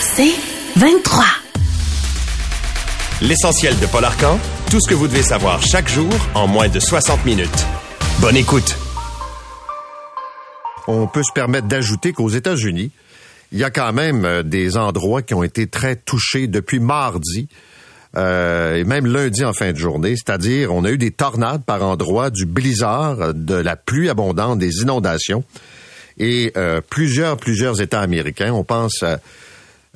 C'est 23. L'essentiel de Paul Arcan, tout ce que vous devez savoir chaque jour en moins de 60 minutes. Bonne écoute. On peut se permettre d'ajouter qu'aux États-Unis, il y a quand même euh, des endroits qui ont été très touchés depuis mardi. Euh, et même lundi en fin de journée, c'est-à-dire on a eu des tornades par endroits, du blizzard, de la pluie abondante, des inondations et euh, plusieurs plusieurs États américains. On pense à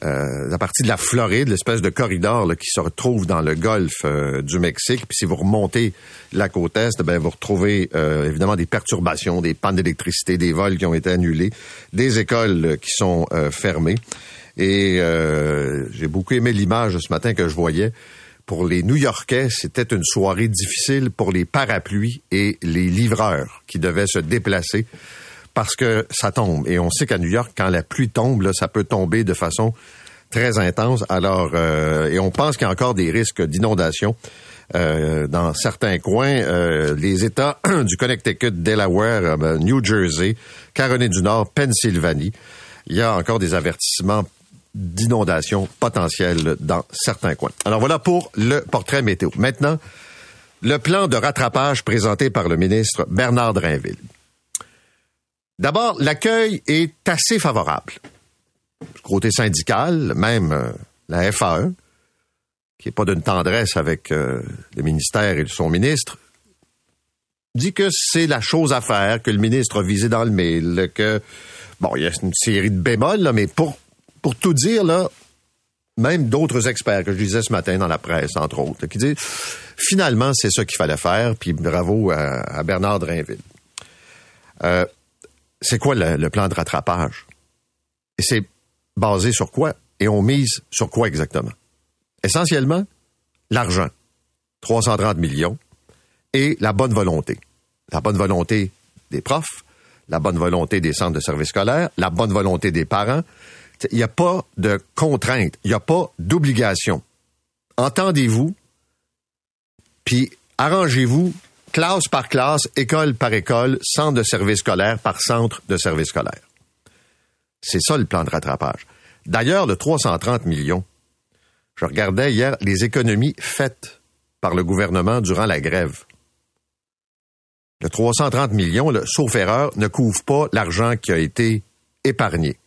euh, la partie de la Floride, l'espèce de corridor là, qui se retrouve dans le golfe euh, du Mexique. Puis si vous remontez la côte est, ben vous retrouvez euh, évidemment des perturbations, des pannes d'électricité, des vols qui ont été annulés, des écoles qui sont fermées. Et j'ai beaucoup aimé l'image ce matin que je voyais. Pour les New-Yorkais, c'était une soirée difficile pour les parapluies et les livreurs qui devaient se déplacer parce que ça tombe. Et on sait qu'à New York, quand la pluie tombe, ça peut tomber de façon très intense. Alors, euh, et on pense qu'il y a encore des risques d'inondation. Euh, dans certains coins, euh, les États du Connecticut, Delaware, New Jersey, Caroline du Nord, Pennsylvanie, il y a encore des avertissements d'inondation potentielle dans certains coins. Alors voilà pour le portrait météo. Maintenant, le plan de rattrapage présenté par le ministre Bernard Drinville. D'abord, l'accueil est assez favorable. Du côté syndical, même euh, la FAE, qui n'est pas d'une tendresse avec euh, le ministère et son ministre, dit que c'est la chose à faire, que le ministre a visé dans le mail, que, bon, il y a une série de bémols, là, mais pour, pour tout dire, là, même d'autres experts que je disais ce matin dans la presse, entre autres, qui disent, finalement, c'est ça qu'il fallait faire, puis bravo à, Bernard Drinville. Euh, c'est quoi le, plan de rattrapage? Et c'est basé sur quoi? Et on mise sur quoi exactement? Essentiellement, l'argent. 330 millions et la bonne volonté. La bonne volonté des profs, la bonne volonté des centres de services scolaires, la bonne volonté des parents. Il n'y a pas de contrainte, il n'y a pas d'obligation. Entendez-vous, puis arrangez-vous classe par classe, école par école, centre de service scolaire par centre de service scolaire. C'est ça le plan de rattrapage. D'ailleurs, le 330 millions, je regardais hier les économies faites par le gouvernement durant la grève. Le 330 millions, sauf erreur, ne couvre pas l'argent qui a été épargné.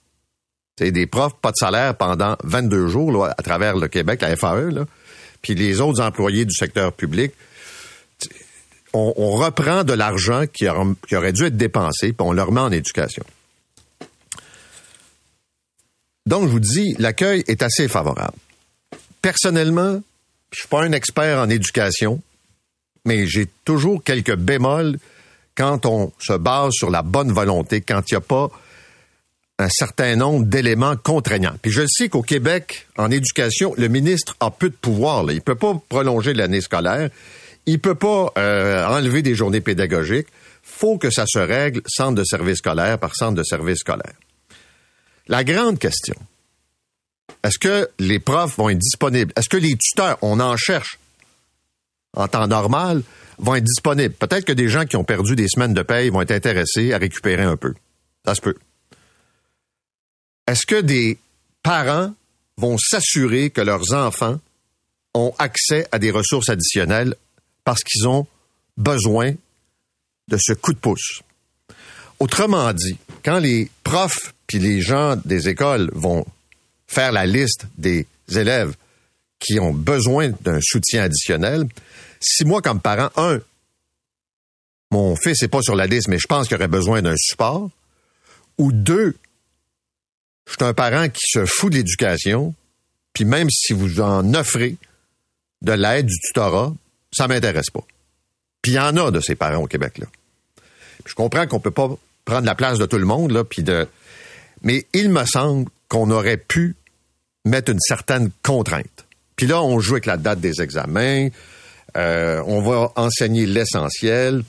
C'est des profs, pas de salaire pendant 22 jours à travers le Québec, la FAE, puis les autres employés du secteur public, on, reprend de l'argent qui, aurait dû être dépensé, puis on le remet en éducation. Donc, je vous dis, l'accueil est assez favorable. Personnellement, je suis pas un expert en éducation, mais j'ai toujours quelques bémols quand on se base sur la bonne volonté, quand il n'y a pas un certain nombre d'éléments contraignants. Puis je sais qu'au Québec, en éducation, le ministre a peu de pouvoir. Il ne peut pas prolonger l'année scolaire. Il peut pas euh, enlever des journées pédagogiques. Faut que ça se règle centre de service scolaire par centre de service scolaire. La grande question, est-ce que les profs vont être disponibles? Est-ce que les tuteurs, on en cherche en temps normal, vont être disponibles? Peut-être que des gens qui ont perdu des semaines de paye vont être intéressés à récupérer un peu. Ça se peut. Est-ce que des parents vont s'assurer que leurs enfants ont accès à des ressources additionnelles parce qu'ils ont besoin de ce coup de pouce. Autrement dit, quand les profs puis les gens des écoles vont faire la liste des élèves qui ont besoin d'un soutien additionnel, si moi, comme parent, un, mon fils n'est pas sur la liste, mais je pense qu'il aurait besoin d'un support, ou deux, je suis un parent qui se fout de l'éducation, puis même si vous en offrez de l'aide, du tutorat, ça m'intéresse pas. Puis il y en a de ces parents au Québec là. je comprends qu'on peut pas prendre la place de tout le monde là, puis de mais il me semble qu'on aurait pu mettre une certaine contrainte. Puis là, on joue avec la date des examens, euh, on va enseigner l'essentiel.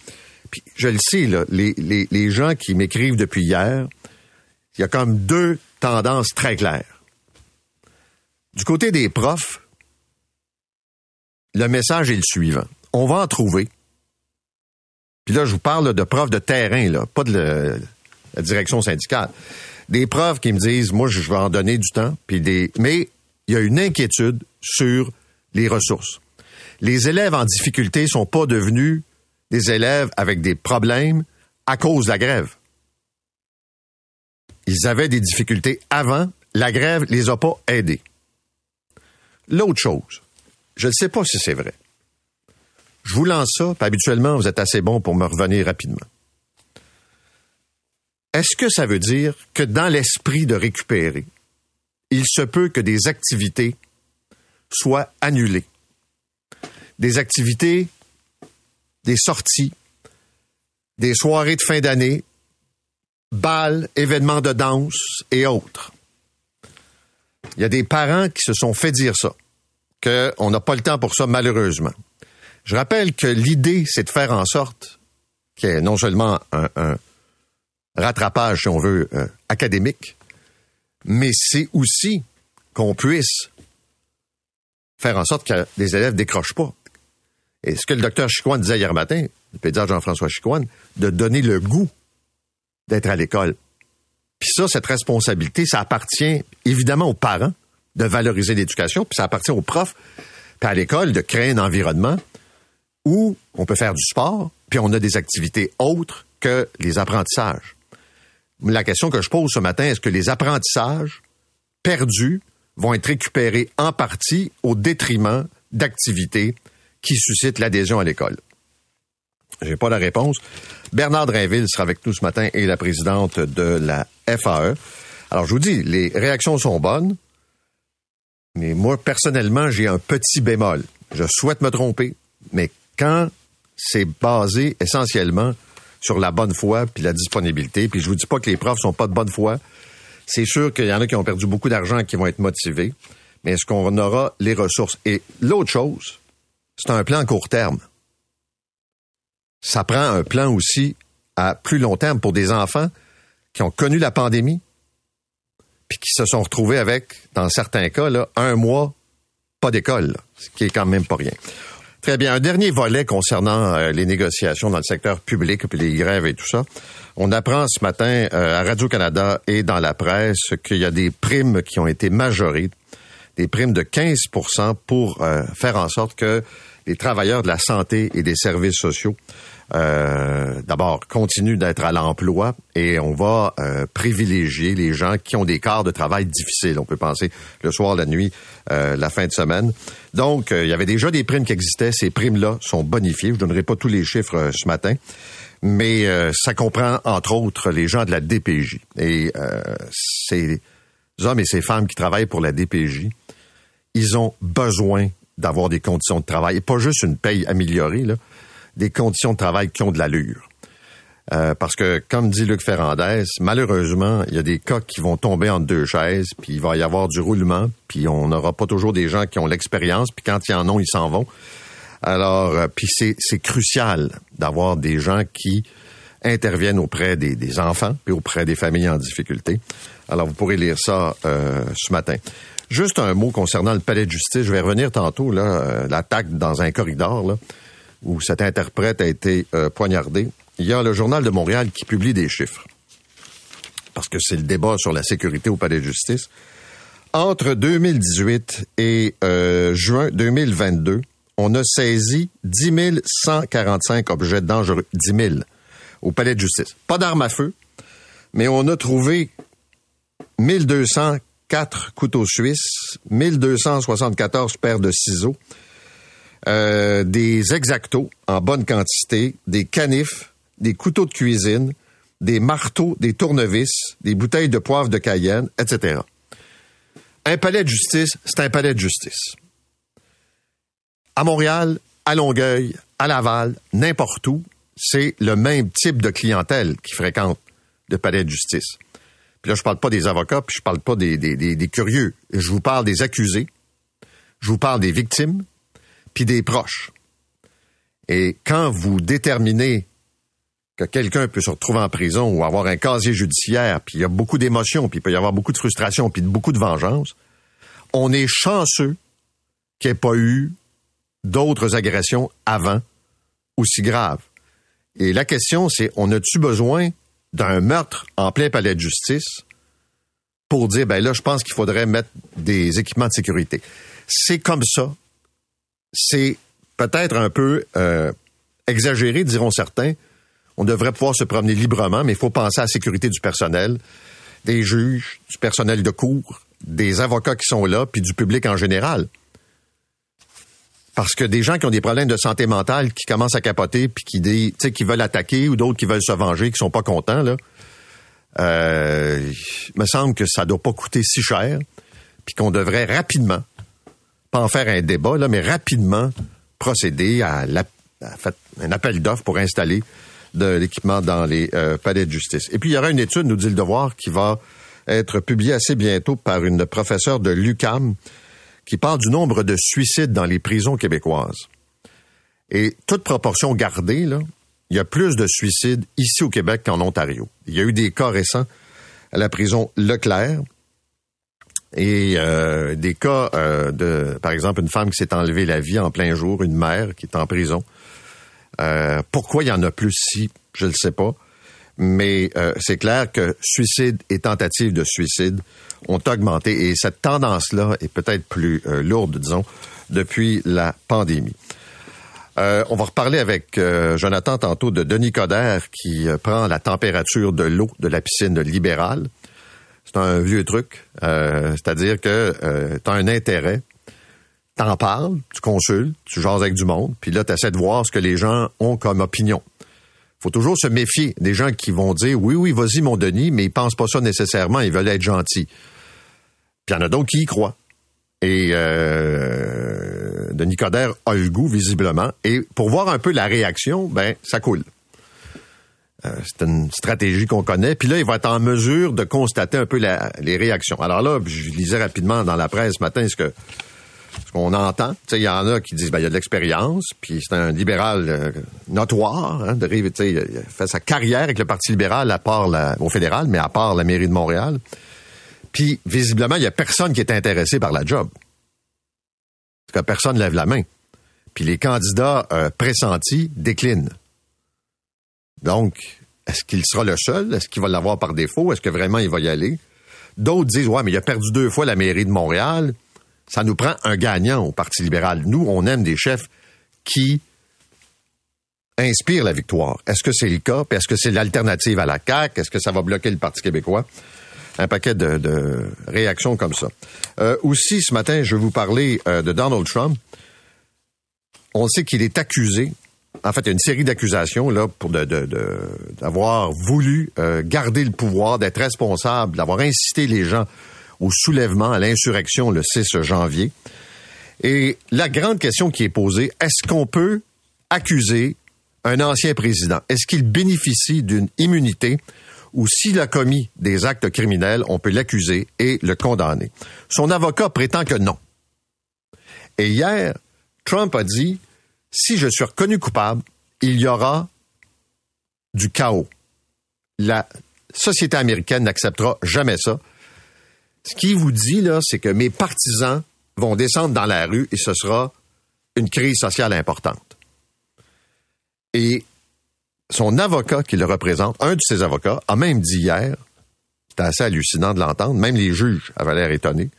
Puis je le sais, là, les, les, les gens qui m'écrivent depuis hier, il y a comme deux tendances très claires. Du côté des profs, le message est le suivant. On va en trouver. Puis là, je vous parle de profs de terrain, là, pas de la direction syndicale. des profs qui me disent, moi, je vais en donner du temps, puis mais il y a une inquiétude sur les ressources. Les élèves en difficulté sont pas devenus des élèves avec des problèmes à cause de la grève. Ils avaient des difficultés avant, la grève les a pas aidés. L'autre chose, je ne sais pas si c'est vrai. Je vous lance ça, puis habituellement, vous êtes assez bon pour me revenir rapidement. Est-ce que ça veut dire que dans l'esprit de récupérer, il se peut que des activités soient annulées? Des activités, des sorties, des soirées de fin d'année, balles, événements de danse et autres. Il y a des parents qui se sont fait dire ça, qu'on n'a pas le temps pour ça malheureusement. Je rappelle que l'idée, c'est de faire en sorte qu'il y ait non seulement un, rattrapage, si on veut, euh, académique, mais c'est aussi qu'on puisse faire en sorte que les élèves décrochent pas. Et ce que le docteur Chicoine disait hier matin, le pédiatre Jean-François Chicoine, de donner le goût d'être à l'école. Puis ça, cette responsabilité, ça appartient évidemment aux parents de valoriser l'éducation, puis ça appartient aux profs, puis à l'école de créer un environnement où on peut faire du sport, puis on a des activités autres que les apprentissages. La question que je pose ce matin, est-ce que les apprentissages perdus vont être récupérés en partie au détriment d'activités qui suscitent l'adhésion à l'école? J'ai pas la réponse. Bernard Drainville sera avec nous ce matin et la présidente de la FAE. Alors, je vous dis, les réactions sont bonnes, mais moi, personnellement, j'ai un petit bémol. Je souhaite me tromper, mais quand c'est basé essentiellement sur la bonne foi puis la disponibilité, puis je vous dis pas que les profs sont pas de bonne foi, c'est sûr qu'il y en a qui ont perdu beaucoup d'argent et qui vont être motivés, mais est-ce qu'on aura les ressources? Et l'autre chose, c'est un plan à court terme. Ça prend un plan aussi à plus long terme pour des enfants qui ont connu la pandémie, puis qui se sont retrouvés avec, dans certains cas, là, un mois pas d'école, ce qui est quand même pas rien. Très bien. Un dernier volet concernant euh, les négociations dans le secteur public, puis les grèves et tout ça. On apprend ce matin euh, à Radio-Canada et dans la presse qu'il y a des primes qui ont été majorées, des primes de 15% pour euh, faire en sorte que les travailleurs de la santé et des services sociaux euh, d'abord, continue d'être à l'emploi et on va euh, privilégier les gens qui ont des quarts de travail difficiles. On peut penser le soir, la nuit, euh, la fin de semaine. Donc, il y avait déjà des primes qui existaient. Ces primes-là sont bonifiées. Je ne donnerai pas tous les chiffres ce matin, mais ça comprend, entre autres, les gens de la DPJ. Et ces hommes et ces femmes qui travaillent pour la DPJ, ils ont besoin d'avoir des conditions de travail et pas juste une paye améliorée, des conditions de travail qui ont de l'allure. Euh, parce que, comme dit Luc Ferrandez, malheureusement, il y a des cas qui vont tomber entre deux chaises, puis il va y avoir du roulement, puis on n'aura pas toujours des gens qui ont l'expérience, puis quand ils en ont, ils s'en vont. Alors, euh, puis c'est, crucial d'avoir des gens qui interviennent auprès des, enfants, puis auprès des familles en difficulté. Alors, vous pourrez lire ça euh, ce matin. Juste un mot concernant le palais de justice. Je vais revenir tantôt, là, l'attaque dans un corridor, là où cet interprète a été euh, poignardé, il y a le Journal de Montréal qui publie des chiffres. Parce que c'est le débat sur la sécurité au palais de justice. Entre 2018 et euh, juin 2022, on a saisi 10 145 objets dangereux. 10 000 au palais de justice. Pas d'armes à feu, mais on a trouvé 1204 couteaux suisses, 1274 paires de ciseaux, euh, des exactos en bonne quantité, des canifs, des couteaux de cuisine, des marteaux, des tournevis, des bouteilles de poivre de Cayenne, etc. Un palais de justice, c'est un palais de justice. À Montréal, à Longueuil, à Laval, n'importe où, c'est le même type de clientèle qui fréquente le palais de justice. Puis là, je parle pas des avocats, puis je parle pas des, des, des curieux. Je vous parle des accusés, je vous parle des victimes, puis des proches. Et quand vous déterminez que quelqu'un peut se retrouver en prison ou avoir un casier judiciaire, puis il y a beaucoup d'émotions, puis il peut y avoir beaucoup de frustration, puis beaucoup de vengeance, on est chanceux qu'il n'y ait pas eu d'autres agressions avant aussi graves. Et la question, c'est, on a-tu besoin d'un meurtre en plein palais de justice pour dire, ben là, je pense qu'il faudrait mettre des équipements de sécurité? C'est comme ça. C'est peut-être un peu euh, exagéré, diront certains. On devrait pouvoir se promener librement, mais il faut penser à la sécurité du personnel, des juges, du personnel de cours, des avocats qui sont là, puis du public en général. Parce que des gens qui ont des problèmes de santé mentale, qui commencent à capoter, puis qui, des, qui veulent attaquer, ou d'autres qui veulent se venger, qui sont pas contents, là, euh, il me semble que ça doit pas coûter si cher, puis qu'on devrait rapidement, pas en faire un débat, là, mais rapidement procéder à, un appel d'offres pour installer de l'équipement dans les euh, palais de justice. Et puis, il y aura une étude, nous dit le devoir, qui va être publiée assez bientôt par une professeure de l'UCAM qui parle du nombre de suicides dans les prisons québécoises. Et toute proportion gardée, il y a plus de suicides ici au Québec qu'en Ontario. Il y a eu des cas récents à la prison Leclerc et euh, des cas euh, de, par exemple, une femme qui s'est enlevée la vie en plein jour, une mère qui est en prison. Euh, pourquoi il y en a plus si, je ne sais pas. Mais c'est clair que suicide et tentative de suicide ont augmenté et cette tendance-là est peut-être plus lourde, disons, depuis la pandémie. On va reparler avec Jonathan tantôt de Denis Coderre qui prend la température de l'eau de la piscine libérale. C'est un vieux truc, c'est-à-dire que tu as un intérêt, t'en parles, tu consultes, tu jases avec du monde, puis là, tu essaies de voir ce que les gens ont comme opinion. faut toujours se méfier des gens qui vont dire « Oui, oui, vas-y, mon Denis », mais ils pensent pas ça nécessairement, ils veulent être gentils. Puis il y en a d'autres qui y croient. Et euh, Denis Coderre a le goût, visiblement. Et pour voir un peu la réaction, ben, ça coule. Euh, c'est une stratégie qu'on connaît. Puis là, il va être en mesure de constater un peu les réactions. Alors là, je lisais rapidement dans la presse ce matin ce que ce qu'on entend. Il y en a qui disent ben, il y a de l'expérience, puis c'est un libéral euh, notoire, hein, de, il fait sa carrière avec le Parti libéral à part la, au fédéral, mais à part la mairie de Montréal. Puis, visiblement, il n'y a personne qui est intéressé par la job. En tout cas, personne ne lève la main. Puis les candidats euh, pressentis déclinent. Donc, est-ce qu'il sera le seul? Est-ce qu'il va l'avoir par défaut? Est-ce que vraiment il va y aller? D'autres disent, ouais, mais il a perdu deux fois la mairie de Montréal. Ça nous prend un gagnant au Parti libéral. Nous, on aime des chefs qui inspirent la victoire. Est-ce que c'est le cas? Est-ce que c'est l'alternative à la CAQ? Est-ce que ça va bloquer le Parti québécois? un paquet de, réactions comme ça. Euh, aussi, ce matin, je vais vous parler euh, de Donald Trump. On sait qu'il est accusé. En fait, il y a une série d'accusations là pour d'avoir voulu euh, garder le pouvoir, d'être responsable, d'avoir incité les gens au soulèvement, à l'insurrection le 6 janvier. Et la grande question qui est posée, est-ce qu'on peut accuser un ancien président? Est-ce qu'il bénéficie d'une immunité? Ou s'il a commis des actes criminels, on peut l'accuser et le condamner? Son avocat prétend que non. Et hier, Trump a dit, si je suis reconnu coupable, il y aura du chaos. La société américaine n'acceptera jamais ça. Ce qu'il vous dit, là, c'est que mes partisans vont descendre dans la rue et ce sera une crise sociale importante. Et son avocat qui le représente, un de ses avocats, a même dit hier, c'était assez hallucinant de l'entendre, même les juges avaient l'air étonnés,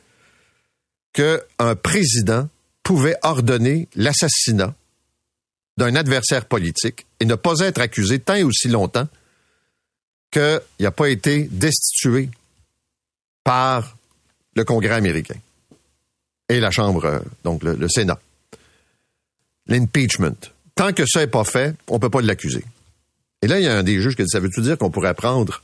qu'un président pouvait ordonner l'assassinat d'un adversaire politique et ne pas être accusé tant et aussi longtemps qu'il n'a pas été destitué par le Congrès américain et la Chambre, donc le, Sénat. L'impeachment. Tant que ça n'est pas fait, on ne peut pas l'accuser. Et là, il y a un des juges qui dit, ça veut-tu dire qu'on pourrait prendre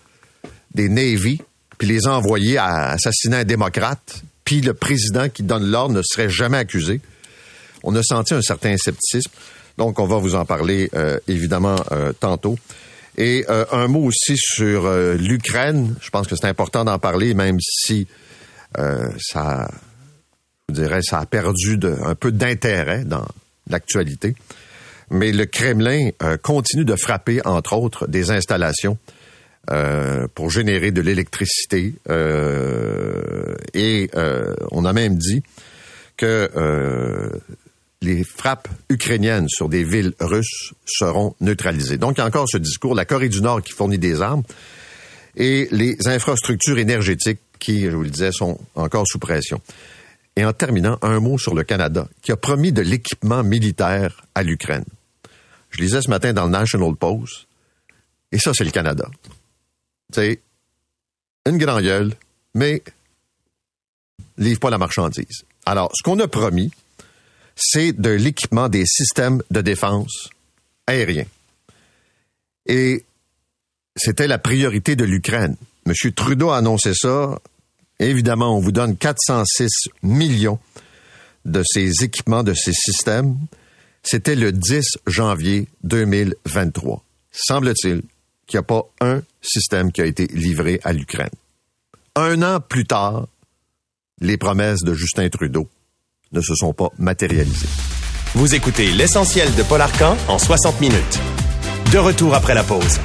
des Navy puis les envoyer à assassiner un démocrate, puis le président qui donne l'ordre ne serait jamais accusé? On a senti un certain scepticisme. Donc, on va vous en parler euh, évidemment euh, tantôt. Et euh, un mot aussi sur l'Ukraine. Je pense que c'est important d'en parler, même si ça, je dirais, ça a perdu un peu d'intérêt dans l'actualité mais le Kremlin continue de frapper, entre autres, des installations pour générer de l'électricité. Et on a même dit que les frappes ukrainiennes sur des villes russes seront neutralisées. Donc, il y a encore ce discours, la Corée du Nord qui fournit des armes et les infrastructures énergétiques qui, je vous le disais, sont encore sous pression. Et en terminant, un mot sur le Canada, qui a promis de l'équipement militaire à l'Ukraine. Je lisais ce matin dans le National Post, et ça, c'est le Canada. C'est une grande gueule, mais livre pas la marchandise. Alors, ce qu'on a promis, c'est de l'équipement des systèmes de défense aérien. Et c'était la priorité de l'Ukraine. M. Trudeau a annoncé ça. Évidemment, on vous donne 406 millions de ces équipements, de ces systèmes. C'était le 10 janvier 2023. Semble-t-il qu'il n'y a pas un système qui a été livré à l'Ukraine. Un an plus tard, les promesses de Justin Trudeau ne se sont pas matérialisées. Vous écoutez l'essentiel de Paul Arcan en 60 minutes. De retour après la pause.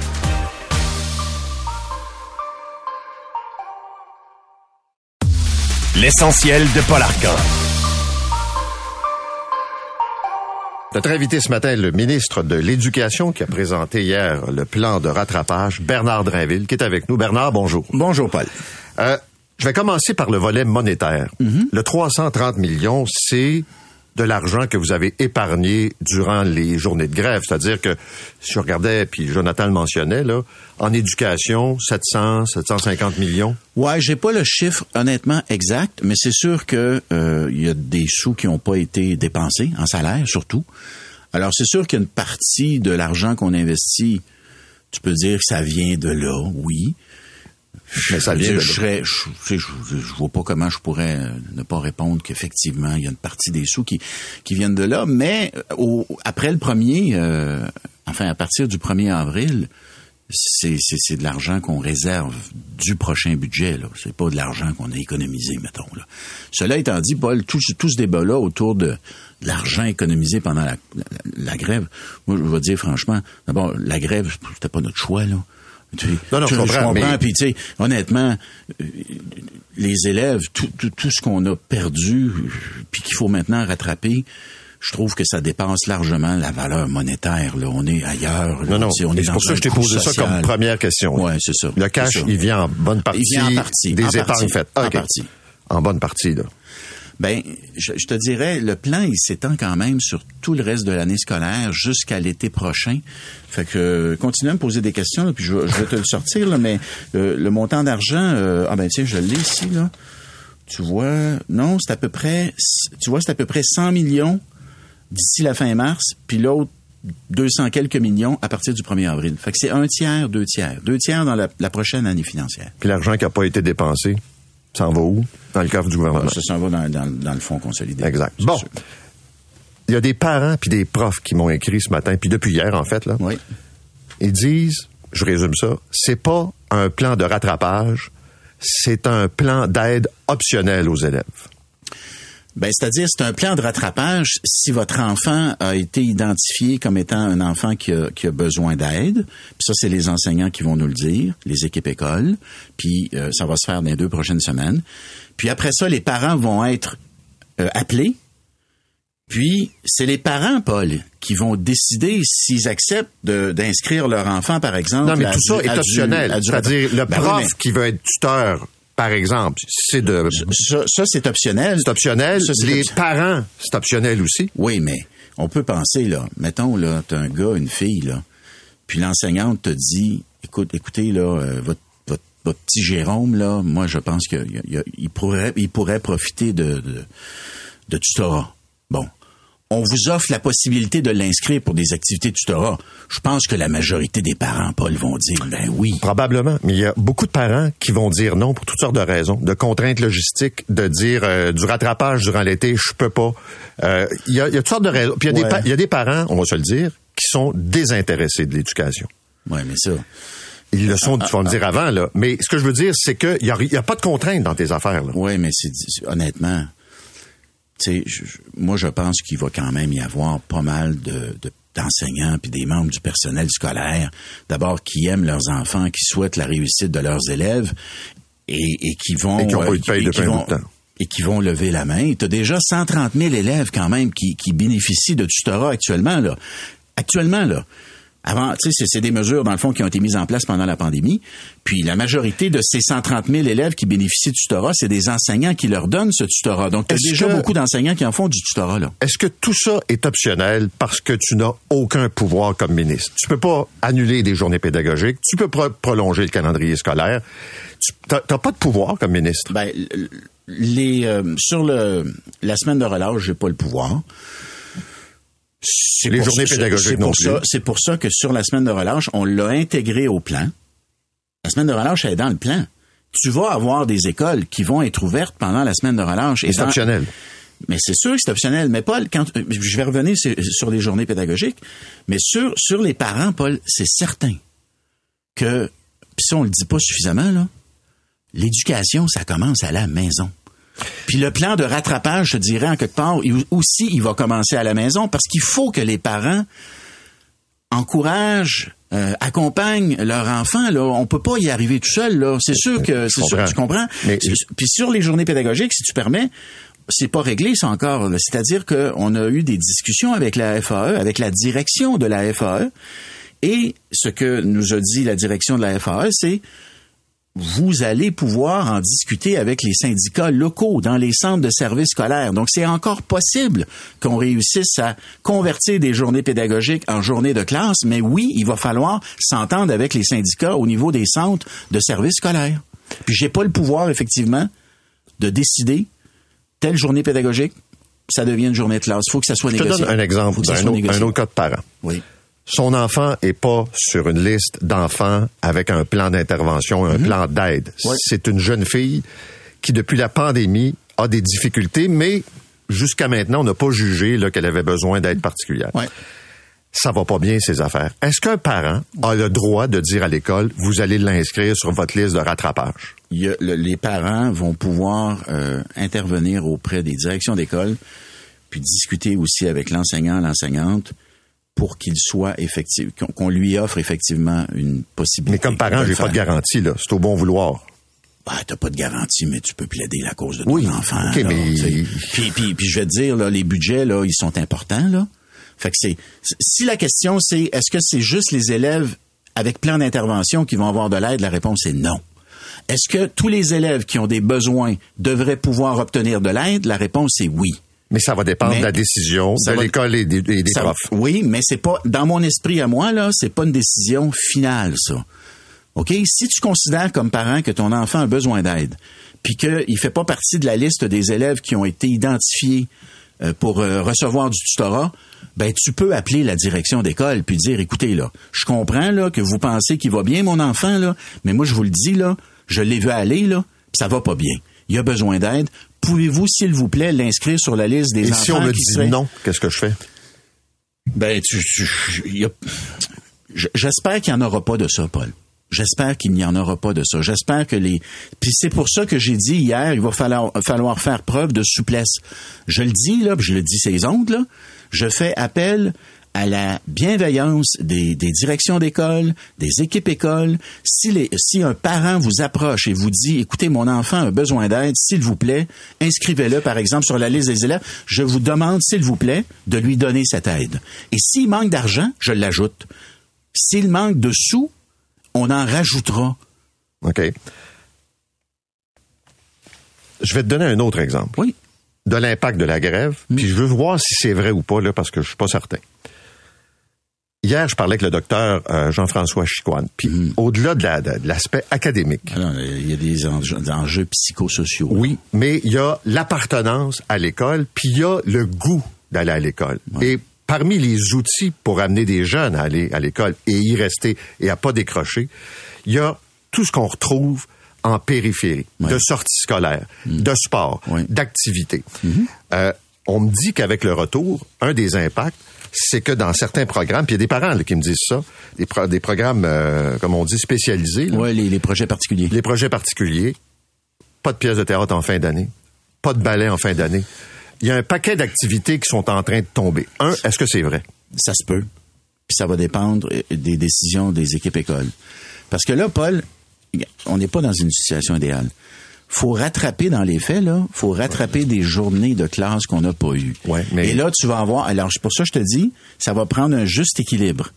L'essentiel de Paul Arcan. Notre invité ce matin, le ministre de l'Éducation qui a présenté hier le plan de rattrapage, Bernard Drinville, qui est avec nous. Bernard, bonjour. Bonjour, Paul. Euh, je vais commencer par le volet monétaire. Le 330 millions, c'est de l'argent que vous avez épargné durant les journées de grève. C'est-à-dire que, si je regardais, puis Jonathan le mentionnait, là, en éducation, 700, 750 millions. Ouais, j'ai pas le chiffre honnêtement exact, mais c'est sûr que euh, il y a des sous qui n'ont pas été dépensés en salaire, surtout. Alors c'est sûr qu'il y a une partie de l'argent qu'on investit, tu peux dire que ça vient de là, oui. Mais ça vient je, de je, serais- je, vois pas comment je pourrais euh, ne pas répondre qu'effectivement, il y a une partie des sous qui, qui viennent de là, mais euh, au, après le premier, euh, enfin à partir du 1er avril, c'est, c'est, c'est de l'argent qu'on réserve du prochain budget. Là. C'est pas de l'argent qu'on a économisé, mettons. Là. Cela étant dit, Paul, tout, tout ce débat-là autour de, de l'argent économisé pendant la, la, la grève, moi, je vais dire franchement, d'abord, la grève, c'était pas notre choix, là. Tu Non, non, je comprends, mais- Puis, tu sais, honnêtement, euh, les élèves, tout, tout, tout ce qu'on a perdu, euh, puis qu'il faut maintenant rattraper, je trouve que ça dépasse largement la valeur monétaire. Là. On est ailleurs. là. Non, non. On est dans pour ça que je t'ai posé ça comme première question. Ouais, c'est ça. Le cash, il vient en bonne partie. Il vient en partie, Des en épargnes partie, faites. en partie. En bonne partie, là. Ben, je, te dirais, le plan, il s'étend quand même sur tout le reste de l'année scolaire jusqu'à l'été prochain. Fait que euh, continue à me poser des questions, là, puis je, vais- te le sortir, mais euh, le montant d'argent, euh, ah ben tiens, je l'ai ici, là. Tu vois, non, c'est à peu près, tu vois, c'est à peu près 100 millions d'ici la fin mars, puis l'autre 200 quelques millions à partir du 1er avril. Fait que c'est un tiers, deux tiers. Deux tiers dans la, la prochaine année financière. Puis l'argent qui n'a pas été dépensé, ça en va où? Dans le coffre du gouvernement. Ça s'en va dans, dans, dans le fonds consolidé. Exact. Bon. sûr. Il y a des parents puis des profs qui m'ont écrit ce matin, puis depuis hier, en fait, là. Oui. Ils disent, je résume ça, c'est pas un plan de rattrapage, c'est un plan d'aide optionnel aux élèves. Ben, c'est-à-dire, c'est un plan de rattrapage si votre enfant a été identifié comme étant un enfant qui a, qui a besoin d'aide. Puis ça, c'est les enseignants qui vont nous le dire, les équipes écoles. Puis euh, ça va se faire dans les deux prochaines semaines. Puis après ça, les parents vont être euh, appelés. Puis c'est les parents, Paul, qui vont décider s'ils acceptent d'inscrire leur enfant, par exemple. Non, mais à tout ça est optionnel. C'est-à-dire, le Ben oui, prof mais qui veut être tuteur, par exemple, c'est de, ça, ça, c'est optionnel. c'est optionnel. Ça, c'est Les parents, c'est optionnel aussi. Oui, mais on peut penser, là, mettons, là, t'as un gars, une fille, là, puis l'enseignante te dit, écoute, écoutez, là, euh, votre, votre, votre petit Jérôme, là, moi, je pense qu'il il- il pourrait, il pourrait profiter de, de, de tutorat. Bon. On vous offre la possibilité de l'inscrire pour des activités de tutorat. Je pense que la majorité des parents, Paul, vont dire, ben oui. Probablement, mais il y a beaucoup de parents qui vont dire non pour toutes sortes de raisons, de contraintes logistiques, de dire euh, du rattrapage durant l'été, je peux pas. Euh, Il y, a, il y a toutes sortes de raisons. Puis il y, a des Ouais. pa- il y a des parents, on va se le dire, qui sont désintéressés de l'éducation. Ouais, mais ça. Ils le sont, tu vas me dire avant, là. Mais ce que je veux dire, c'est qu'il n'y a, il y a pas de contraintes dans tes affaires. Là. Oui, mais c'est- honnêtement, tu sais, moi je pense qu'il va quand même y avoir pas mal de, de- d'enseignants puis des membres du personnel scolaire, d'abord qui aiment leurs enfants, qui souhaitent la réussite de leurs élèves et, et qui vont Et qui ont pas eu de euh, paye de temps. et qui vont lever la main. Tu as déjà 130 000 élèves quand même qui, qui bénéficient de tutorat actuellement là. Actuellement là. Avant, tu sais, c'est des mesures, dans le fond, qui ont été mises en place pendant la pandémie. Puis la majorité de ces 130 000 élèves qui bénéficient du tutorat, c'est des enseignants qui leur donnent ce tutorat. Donc, il y a déjà beaucoup d'enseignants qui en font du tutorat, là. Est-ce que tout ça est optionnel parce que tu n'as aucun pouvoir comme ministre? Tu peux pas annuler des journées pédagogiques, tu peux pas prolonger le calendrier scolaire. Tu n'as pas de pouvoir comme ministre. Ben, les, euh, sur le, la semaine de relâche, j'ai pas le pouvoir. Les journées pédagogiques non plus. C'est pour ça que sur la semaine de relâche, on l'a intégré au plan. La semaine de relâche, elle est dans le plan. Tu vas avoir des écoles qui vont être ouvertes pendant la semaine de relâche. C'est optionnel. Mais c'est sûr que c'est optionnel. Mais Paul, quand je vais revenir sur les journées pédagogiques, mais sur sur les parents, Paul, c'est certain que puis ça on le dit pas suffisamment là. L'éducation, ça commence à la maison. Puis le plan de rattrapage, je dirais, en quelque part, aussi, il va commencer à la maison parce qu'il faut que les parents encouragent, euh, accompagnent leur enfant. Là, on peut pas y arriver tout seul. Là, c'est sûr que c'est sûr, tu comprends. Mais... Puis sur les journées pédagogiques, si tu permets, c'est pas réglé ça encore. C'est-à-dire qu'on a eu des discussions avec la FAE, avec la direction de la FAE, et ce que nous a dit la direction de la FAE, c'est vous allez pouvoir en discuter avec les syndicats locaux dans les centres de services scolaires. Donc, c'est encore possible qu'on réussisse à convertir des journées pédagogiques en journées de classe, mais oui, il va falloir s'entendre avec les syndicats au niveau des centres de services scolaires. Puis, j'ai pas le pouvoir, effectivement, de décider telle journée pédagogique, ça devient une journée de classe. Il faut que ça soit négocié. Je te donne un exemple d'un autre, autre, cas de parent. Oui son enfant est pas sur une liste d'enfants avec un plan d'intervention, un mhm. plan d'aide. C'est une jeune fille qui, depuis la pandémie, a des difficultés, mais jusqu'à maintenant, on n'a pas jugé qu'elle avait besoin d'aide particulière. Ça va pas bien, ces affaires. Est-ce qu'un parent a le droit de dire à l'école, vous allez l'inscrire sur votre liste de rattrapage? les parents vont pouvoir euh, intervenir auprès des directions d'école, puis discuter aussi avec l'enseignant, l'enseignante, pour qu'il soit effectif, qu'on lui offre effectivement une possibilité. Mais comme parent, j'ai pas de garantie là. C'est au bon vouloir. Bah, t'as pas de garantie, mais tu peux plaider la cause de ton oui, enfant. Okay, mais... puis, puis, puis, je vais te dire, là, les budgets, là, ils sont importants, là. Fait que c'est, si la question c'est, est-ce que c'est juste les élèves avec plan d'intervention qui vont avoir de l'aide? La réponse est non. Est-ce que tous les élèves qui ont des besoins devraient pouvoir obtenir de l'aide? La réponse est oui. Mais ça va dépendre de la décision de l'école et des, profs. oui, mais c'est pas dans mon esprit à moi là, c'est pas une décision finale ça. OK, si tu considères comme parent que ton enfant a besoin d'aide, puis qu'il fait pas partie de la liste des élèves qui ont été identifiés euh, pour euh, recevoir du tutorat, ben tu peux appeler la direction d'école puis dire écoutez là, je comprends là que vous pensez qu'il va bien mon enfant là, mais moi je vous le dis là, je l'ai vu aller là, ça va pas bien. Il a besoin d'aide pouvez-vous, s'il vous plaît, l'inscrire sur la liste des Et enfants si on me dit non, qu'est-ce que je fais? Ben, tu, j'espère qu'il n'y en aura pas de ça, Paul. J'espère qu'il n'y en aura pas de ça. J'espère que les. Puis c'est pour ça que j'ai dit hier, il va falloir, falloir faire preuve de souplesse. Je le dis là, puis je le dis ces ondes là. Je fais appel à la bienveillance des, directions d'école, des équipes écoles. Si, les, si un parent vous approche et vous dit, écoutez, mon enfant a besoin d'aide, s'il vous plaît, inscrivez-le, par exemple, sur la liste des élèves. Je vous demande, s'il vous plaît, de lui donner cette aide. Et s'il manque d'argent, je l'ajoute. S'il manque de sous, on en rajoutera. OK. Je vais te donner un autre exemple. Oui. De l'impact de la grève. Mm. Puis je veux voir si c'est vrai ou pas, là, parce que je suis pas certain. Hier, je parlais avec le docteur euh, Jean-François Chicoine. Puis mm. au-delà de, l'aspect académique. Ah il y a des enjeux, psychosociaux. Oui, mais il y a l'appartenance à l'école, puis il y a le goût d'aller à l'école. Et parmi les outils pour amener des jeunes à aller à l'école et y rester et à pas décrocher, il y a tout ce qu'on retrouve en périphérie, de sorties scolaires, mm. de sport, d'activités. Mm-hmm. Euh, on me dit qu'avec le retour, un des impacts, c'est que dans certains programmes, puis il y a des parents qui me disent ça, des, des programmes, euh, comme on dit, spécialisés. Oui, les, projets particuliers. Les projets particuliers, pas de pièces de théâtre en fin d'année, pas de ballet en fin d'année. Il y a un paquet d'activités qui sont en train de tomber. Un, est-ce que c'est vrai? Ça se peut. Puis ça va dépendre euh, des décisions des équipes écoles. Parce que là, Paul, on n'est pas dans une situation idéale faut rattraper dans les faits, là, faut rattraper des journées de classe qu'on n'a pas eues. Ouais, mais... Et là, tu vas avoir, alors pour ça je te dis, ça va prendre un juste équilibre.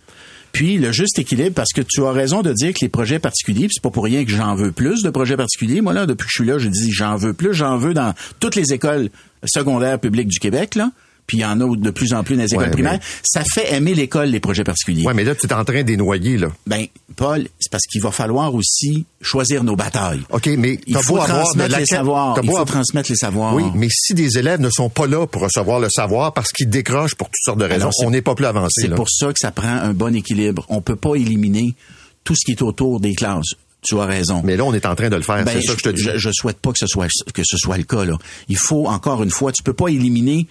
Puis le juste équilibre, parce que tu as raison de dire que les projets particuliers, c'est pas pour rien que j'en veux plus de projets particuliers. Moi là, depuis que je suis là, je dis j'en veux plus, j'en veux dans toutes les écoles secondaires publiques du Québec là puis il y en a de plus en plus dans les écoles Ouais, primaires. mais- Ça fait aimer l'école, les projets particuliers. Ouais, mais là, tu es en train de les noyer, là. Ben, Paul, c'est parce qu'il va falloir aussi choisir nos batailles. OK, mais Il faut transmettre la les savoirs. Il faut avoir- transmettre les savoirs. Oui, mais si des élèves ne sont pas là pour recevoir le savoir parce qu'ils décrochent pour toutes sortes de raisons, Alors, on n'est pas plus avancé. C'est pour ça que ça prend un bon équilibre. On peut pas éliminer tout ce qui est autour des classes. Tu as raison. Mais là, on est en train de le faire. Ben, c'est ça que je te dis. Je, je souhaite pas que ce soit que ce soit le cas là. Il faut encore une fois, tu peux pas éliminer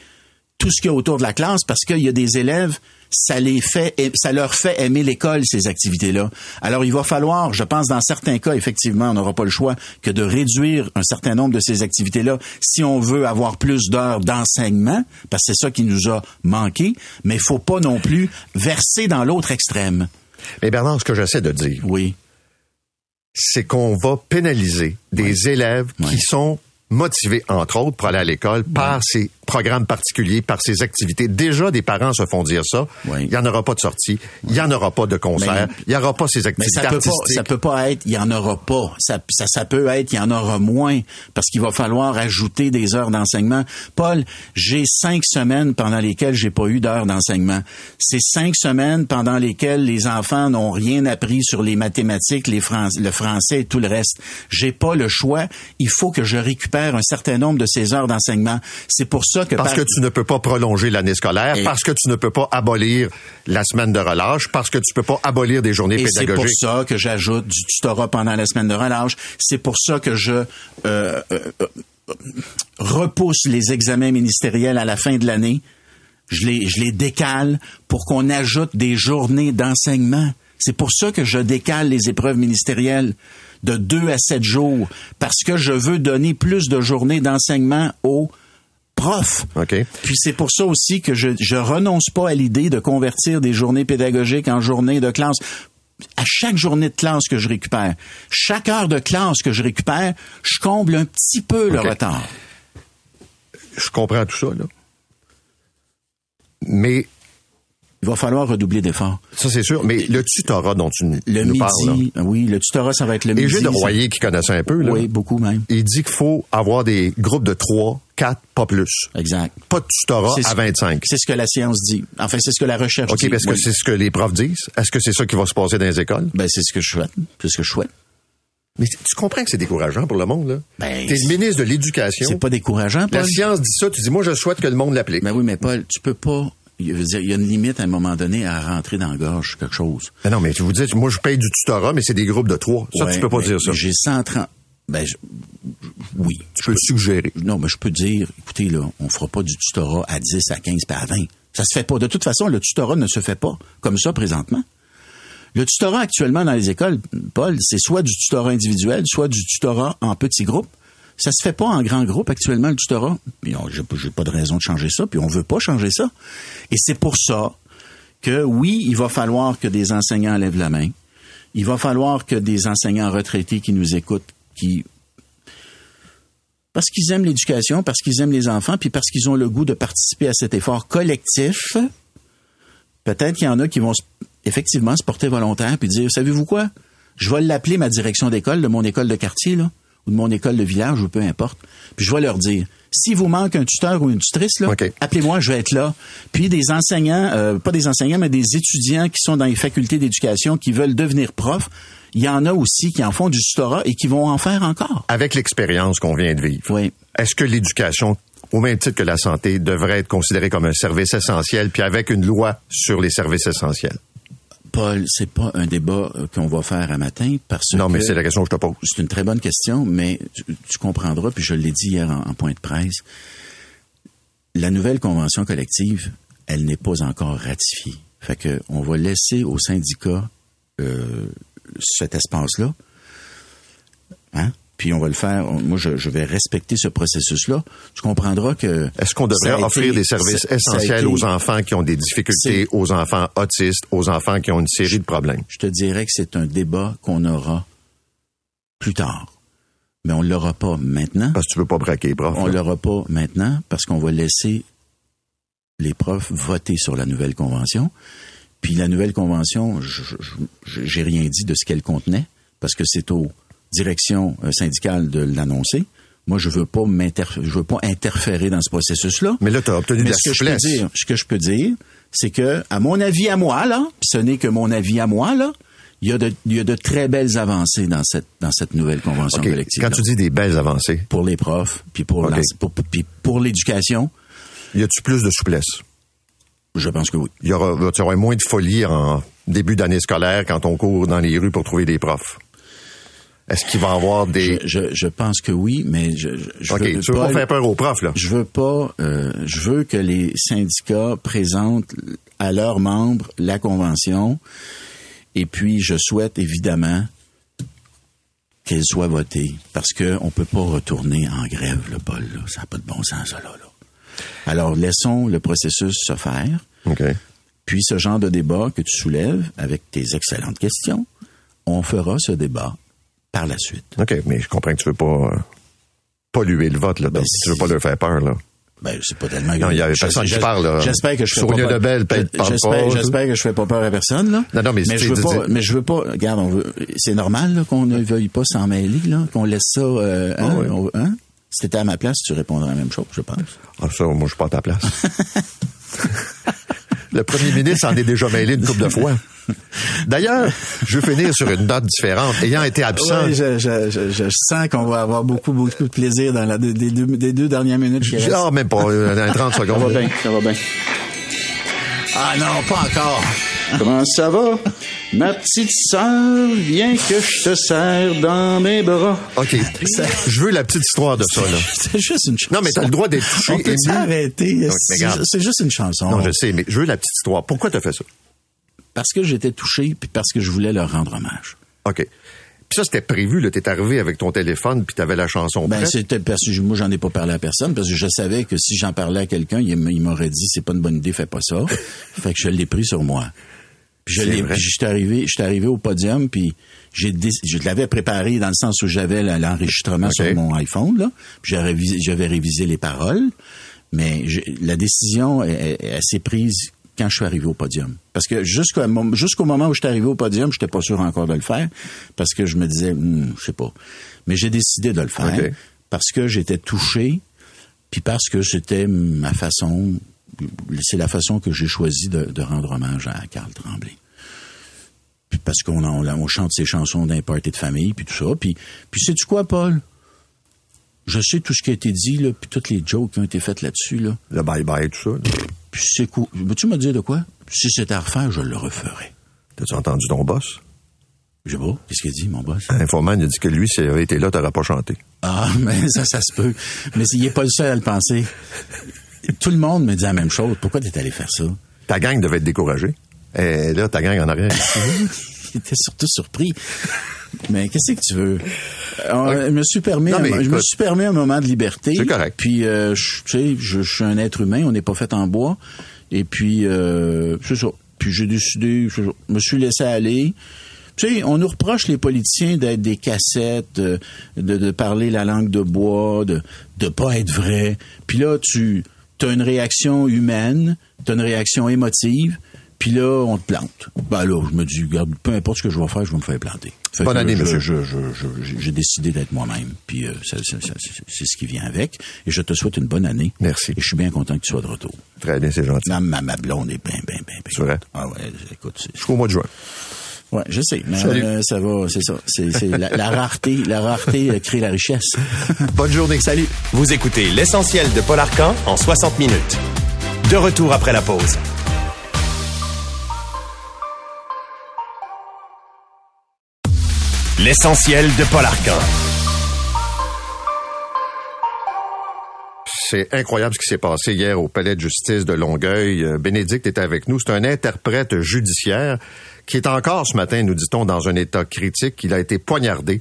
tout ce qu'il y a autour de la classe parce qu'il y a des élèves, ça les fait, ça leur fait aimer l'école ces activités-là. Alors il va falloir, je pense, dans certains cas, effectivement, on n'aura pas le choix que de réduire un certain nombre de ces activités-là si on veut avoir plus d'heures d'enseignement, parce que c'est ça qui nous a manqué. Mais il faut pas non plus verser dans l'autre extrême. Mais Bernard, ce que j'essaie de dire, Oui. c'est qu'on va pénaliser des élèves qui sont motivés, entre autres, pour aller à l'école par ces programmes particuliers, par ces activités. Déjà, des parents se font dire ça. Oui. Il n'y en aura pas de sortie, il n'y en aura pas de concert, Mais- il n'y aura pas ces Mais activités ça peut pas, artistiques. ça peut pas être, il y en aura pas. Ça, ça, ça peut être, il y en aura moins, parce qu'il va falloir ajouter des heures d'enseignement. Paul, j'ai cinq semaines pendant lesquelles j'ai pas eu d'heures d'enseignement. C'est cinq semaines pendant lesquelles les enfants n'ont rien appris sur les mathématiques, les Fran- le français et tout le reste. J'ai pas le choix. Il faut que je récupère un certain nombre de ces heures d'enseignement. C'est pour ça que Parce par- que tu ne peux pas prolonger l'année scolaire, Et- parce que tu ne peux pas abolir la semaine de relâche, parce que tu peux pas abolir des journées Et c'est pour pédagogiques. ça que j'ajoute du tutorat pendant la semaine de relâche. C'est pour ça que je euh, euh, repousse les examens ministériels à la fin de l'année. Je les, je les décale pour qu'on ajoute des journées d'enseignement. C'est pour ça que je décale les épreuves ministérielles de deux à sept jours, parce que je veux donner plus de journées d'enseignement aux profs. OK. Puis c'est pour ça aussi que je, je renonce pas à l'idée de convertir des journées pédagogiques en journées de classe. À chaque journée de classe que je récupère, chaque heure de classe que je récupère, je comble un petit peu le retard. Je comprends tout ça, là. Mais, Il va falloir redoubler d'efforts. ça c'est sûr, mais le tutorat dont tu nous Le nous midi, parles, là. oui, le tutorat, ça va être le Et midi. Gilles de Royer qui connaît ça un peu, là. Oui, beaucoup même. Il dit qu'il faut avoir des groupes de 3, 4, pas plus. Exact. Pas de tutorat à ce- 25. C'est ce que la science dit. Enfin, c'est ce que la recherche OK, dit. parce que c'est ce que les profs disent? Est-ce que c'est ça qui va se passer dans les écoles? Ben, c'est ce que je souhaite. C'est ce que je souhaite. Mais tu comprends que c'est décourageant pour le monde, là? Ben, T'es le ministre de l'Éducation. C'est pas décourageant, La Paul. science dit ça, tu dis, moi, je souhaite que le monde l'applique. Ben oui, mais Paul, tu peux pas. Il veut dire, il y a une limite à un moment donné à rentrer dans la gorge quelque chose. Mais non, mais tu vous dites, moi, je paye du tutorat, mais c'est des groupes de 3. Ça, Ouais, tu peux pas dire ça. J'ai 130. Ben, je- oui. Tu peux suggérer. Non, mais je peux dire, écoutez, là, on fera pas du tutorat à 10, à 15, puis à 20. Ça se fait pas. De toute façon, le tutorat ne se fait pas comme ça présentement. Le tutorat actuellement dans les écoles, Paul, c'est soit du tutorat individuel, soit du tutorat en petits groupes. Ça se fait pas en grand groupe actuellement, le tutorat. Puis on- j'ai pas- j'ai pas de raison de changer ça, puis on veut pas changer ça. Et c'est pour ça que oui, il va falloir que des enseignants lèvent la main. Il va falloir que des enseignants retraités qui nous écoutent, qui parce qu'ils aiment l'éducation, parce qu'ils aiment les enfants, puis parce qu'ils ont le goût de participer à cet effort collectif. Peut-être qu'il y en a qui vont effectivement se porter volontaire puis dire, savez-vous quoi? Je vais l'appeler ma direction d'école, de mon école de quartier, là, ou de mon école de village, ou peu importe. Puis je vais leur dire, s'il vous manque un tuteur ou une tutrice, là, appelez-moi, je vais être là. Puis des enseignants, euh, pas des enseignants, mais des étudiants qui sont dans les facultés d'éducation, qui veulent devenir profs, il y en a aussi qui en font du tutorat et qui vont en faire encore. Avec l'expérience qu'on vient de vivre, Oui. est-ce que l'éducation, au même titre que la santé, devrait être considérée comme un service essentiel, puis avec une loi sur les services essentiels? Paul, c'est pas un débat euh, qu'on va faire à matin parce Non, mais que c'est la question que je te pose. c'est une très bonne question, mais tu, tu comprendras, puis je l'ai dit hier en, en point de presse, la nouvelle convention collective, elle n'est pas encore ratifiée. Fait que on va laisser aux syndicats euh, cet espace-là, hein? Puis on va le faire. on- moi, je, je vais respecter ce processus-là. Tu comprendras que Est-ce qu'on devrait offrir été- des services essentiels été- aux enfants qui ont des difficultés, aux enfants autistes, aux enfants qui ont une série de problèmes? je te dirais que c'est un débat qu'on aura plus tard. Mais on ne l'aura pas maintenant. Parce que tu peux pas braquer les profs. On là. l'aura pas maintenant parce qu'on va laisser les profs voter sur la nouvelle convention. Puis la nouvelle convention, j'ai rien dit de ce qu'elle contenait, parce que c'est aux directions euh, syndicales de l'annoncer. Moi, je veux pas je veux pas interférer dans ce processus-là. Mais là, tu as obtenu de la ce que je peux dire, ce que je peux dire, c'est que, à mon avis à moi, là, ce n'est que mon avis à moi, là, il y a de, il y a de très belles avancées dans cette, dans cette nouvelle convention collective. Quand tu dis des belles avancées, pour les profs, puis pour, OK. la- pour, puis pour l'éducation, y a-tu plus de souplesse? Je pense que oui. Il y aura, va y avoir moins de folie en début d'année scolaire quand on court dans les rues pour trouver des profs? Est-ce qu'il va y avoir des... Je, je, je pense que oui, mais je, je, je OK, veux tu veux pas faire peur aux profs, là? Je veux pas. euh, je veux que les syndicats présentent à leurs membres la convention, et puis je souhaite évidemment qu'elle soit votée, parce que on peut pas retourner en grève, le Paul. Là. Ça n'a pas de bon sens, ça, là, là. Alors laissons le processus se faire. Puis ce genre de débat que tu soulèves avec tes excellentes questions, on fera ce débat par la suite. OK, mais je comprends que tu veux pas euh, polluer le vote, là. Ben, tu veux pas leur faire peur, là. Ben, c'est pas tellement Non, il y a Je- personne qui parle, là. J'espère que je fais pas peur. J'espère, que je fais pas peur à personne, là. Non, non, mais mais je veux pas, mais je veux pas, regarde, on veut, c'est normal, là, qu'on ne veuille pas s'en mêler, là, qu'on laisse ça, euh, hein, Ah on- hein? Si t'étais à ma place, tu répondrais la même chose, je pense. Ah, ça, moi, je suis pas à ta place. le premier ministre en est déjà mêlé une couple de fois. D'ailleurs, je veux finir sur une note différente. Ayant été absent, Ouais, je, je, je, je sens qu'on va avoir beaucoup, beaucoup de plaisir dans la, des, deux, des deux dernières minutes qui restent. ah, même pas, euh, dans 30 Ça va secondes. bien, ça va bien. Ah non, pas encore. Comment ça va? Ma petite sœur, viens que je te serre dans mes bras. OK. Je veux la petite histoire de ça, là. C'est juste une chanson. Non, mais t'as le droit d'être touché, On peut C'est juste une chanson. Non, je sais, mais je veux la petite histoire. Pourquoi t'as fait ça? Parce que j'étais touché, puis parce que je voulais leur rendre hommage. OK. Puis ça, c'était prévu, là. T'es arrivé avec ton téléphone, puis t'avais la chanson Ben, c'était parce que moi, j'en ai pas parlé à personne, parce que je savais que si j'en parlais à quelqu'un, il m'aurait dit, c'est pas une bonne idée, fais pas ça. fait que je l'ai pris sur moi. Puis je l'ai, j'étais arrivé, j'étais arrivé au podium, puis j'ai, je l'avais préparé dans le sens où j'avais l'enregistrement sur mon iPhone, là. Puis j'avais révisé, j'avais révisé les paroles, mais la décision, elle, elle- elle s'est prise quand je suis arrivé au podium. Parce que jusqu'au, mom- jusqu'au moment où j'étais arrivé au podium, j'étais pas sûr encore de le faire, parce que je me disais, Hmm, je sais pas. Mais j'ai décidé de le faire parce que j'étais touché, puis parce que c'était ma façon, c'est la façon que j'ai choisi de, de rendre hommage à Carl Tremblay. Puis parce qu'on on, chante ses chansons d'un party de famille, puis tout ça. Puis, puis sais-tu quoi, Paul? Je sais tout ce qui a été dit, là, puis toutes les jokes qui ont été faites là-dessus, là. Le bye-bye, tout ça. là. Puis c'est cool. Veux-tu me dire de quoi? Si c'était à refaire, je le referais. T'as-tu entendu ton boss? Je sais pas. Qu'est-ce qu'il dit, mon boss? Infoman, il a dit que lui, s'il avait été là, t'aurais pas chanté. Ah, mais ça, ça se peut. Mais il n'est pas le seul à le penser. Tout le monde me dit la même chose. Pourquoi t'es allé faire ça? Ta gang devait être découragée. Et là, ta gang en arrière. Il était surtout surpris. Mais qu'est-ce que tu veux? Euh, Je me suis permis, Non, mais un, je me suis permis un moment de liberté. C'est correct. Puis, euh, je- tu sais, je, je suis un être humain. On n'est pas fait en bois. Et puis, euh, c'est ça. Puis j'ai décidé, je me suis laissé aller. Tu sais, on nous reproche les politiciens d'être des cassettes, de, de, de parler la langue de bois, de de pas être vrai. Puis là, tu as une réaction humaine, tu as une réaction émotive, puis là, on te plante. Ben là, je me dis, regarde, peu importe ce que je vais faire, je vais me faire planter. Fait Bonne année, je- monsieur. je- je- je- J'ai décidé d'être moi-même, puis euh, ça- ça- ça- c'est c'est ce qui vient avec. Et je te souhaite une bonne année. Merci. Et je suis bien content que tu sois de retour. Très bien, c'est gentil. Ma, ma, ma blonde est bien, bien, bien, bien. C'est vrai? Ah ouais, écoute, c'est- Jusqu'au mois de juin. Ouais, je sais, mais Salut. euh, ça va, c'est ça. C'est c'est la, la rareté, la rareté euh, crée la richesse. Bonne journée. Salut. Vous écoutez l'essentiel de Paul Arcan en 60 minutes. De retour après la pause. L'essentiel de Paul Arcan. C'est incroyable ce qui s'est passé hier au palais de justice de Longueuil. Euh, Bénédicte est avec nous. C'est un interprète judiciaire qui est encore ce matin, nous dit-on, dans un état critique. Il a été poignardé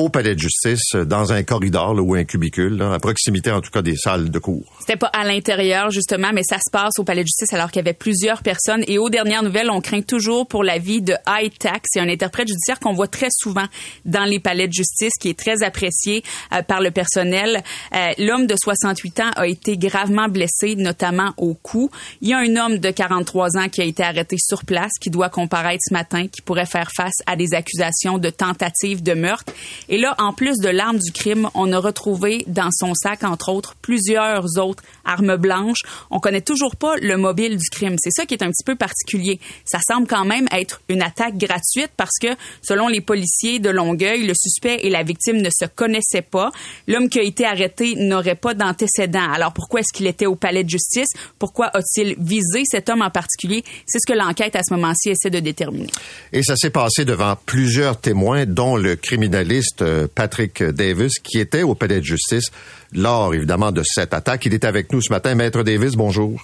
au palais de justice, dans un corridor ou un cubicule, à proximité en tout cas des salles de cours. C'était pas à l'intérieur justement, mais ça se passe au palais de justice alors qu'il y avait plusieurs personnes. Et aux dernières nouvelles, on craint toujours pour la vie de High Tax. C'est un interprète judiciaire qu'on voit très souvent dans les palais de justice, qui est très apprécié euh, par le personnel. Euh, l'homme de 68 ans a été gravement blessé, notamment au cou. Il y a un homme de 43 ans qui a été arrêté sur place, qui doit comparaître ce matin, qui pourrait faire face à des accusations de tentative de meurtre. Et là, en plus de l'arme du crime, on a retrouvé dans son sac, entre autres, plusieurs autres armes blanches. On connaît toujours pas le mobile du crime. C'est ça qui est un petit peu particulier. Ça semble quand même être une attaque gratuite parce que, selon les policiers de Longueuil, le suspect et la victime ne se connaissaient pas. L'homme qui a été arrêté n'aurait pas d'antécédent. Alors pourquoi est-ce qu'il était au palais de justice? Pourquoi a-t-il visé cet homme en particulier? C'est ce que l'enquête à ce moment-ci essaie de déterminer. Et ça s'est passé devant plusieurs témoins, dont le criminaliste euh, Patrick Davis, qui était au palais de justice lors, évidemment, de cette attaque. Il est avec nous ce matin. Maître Davis, bonjour.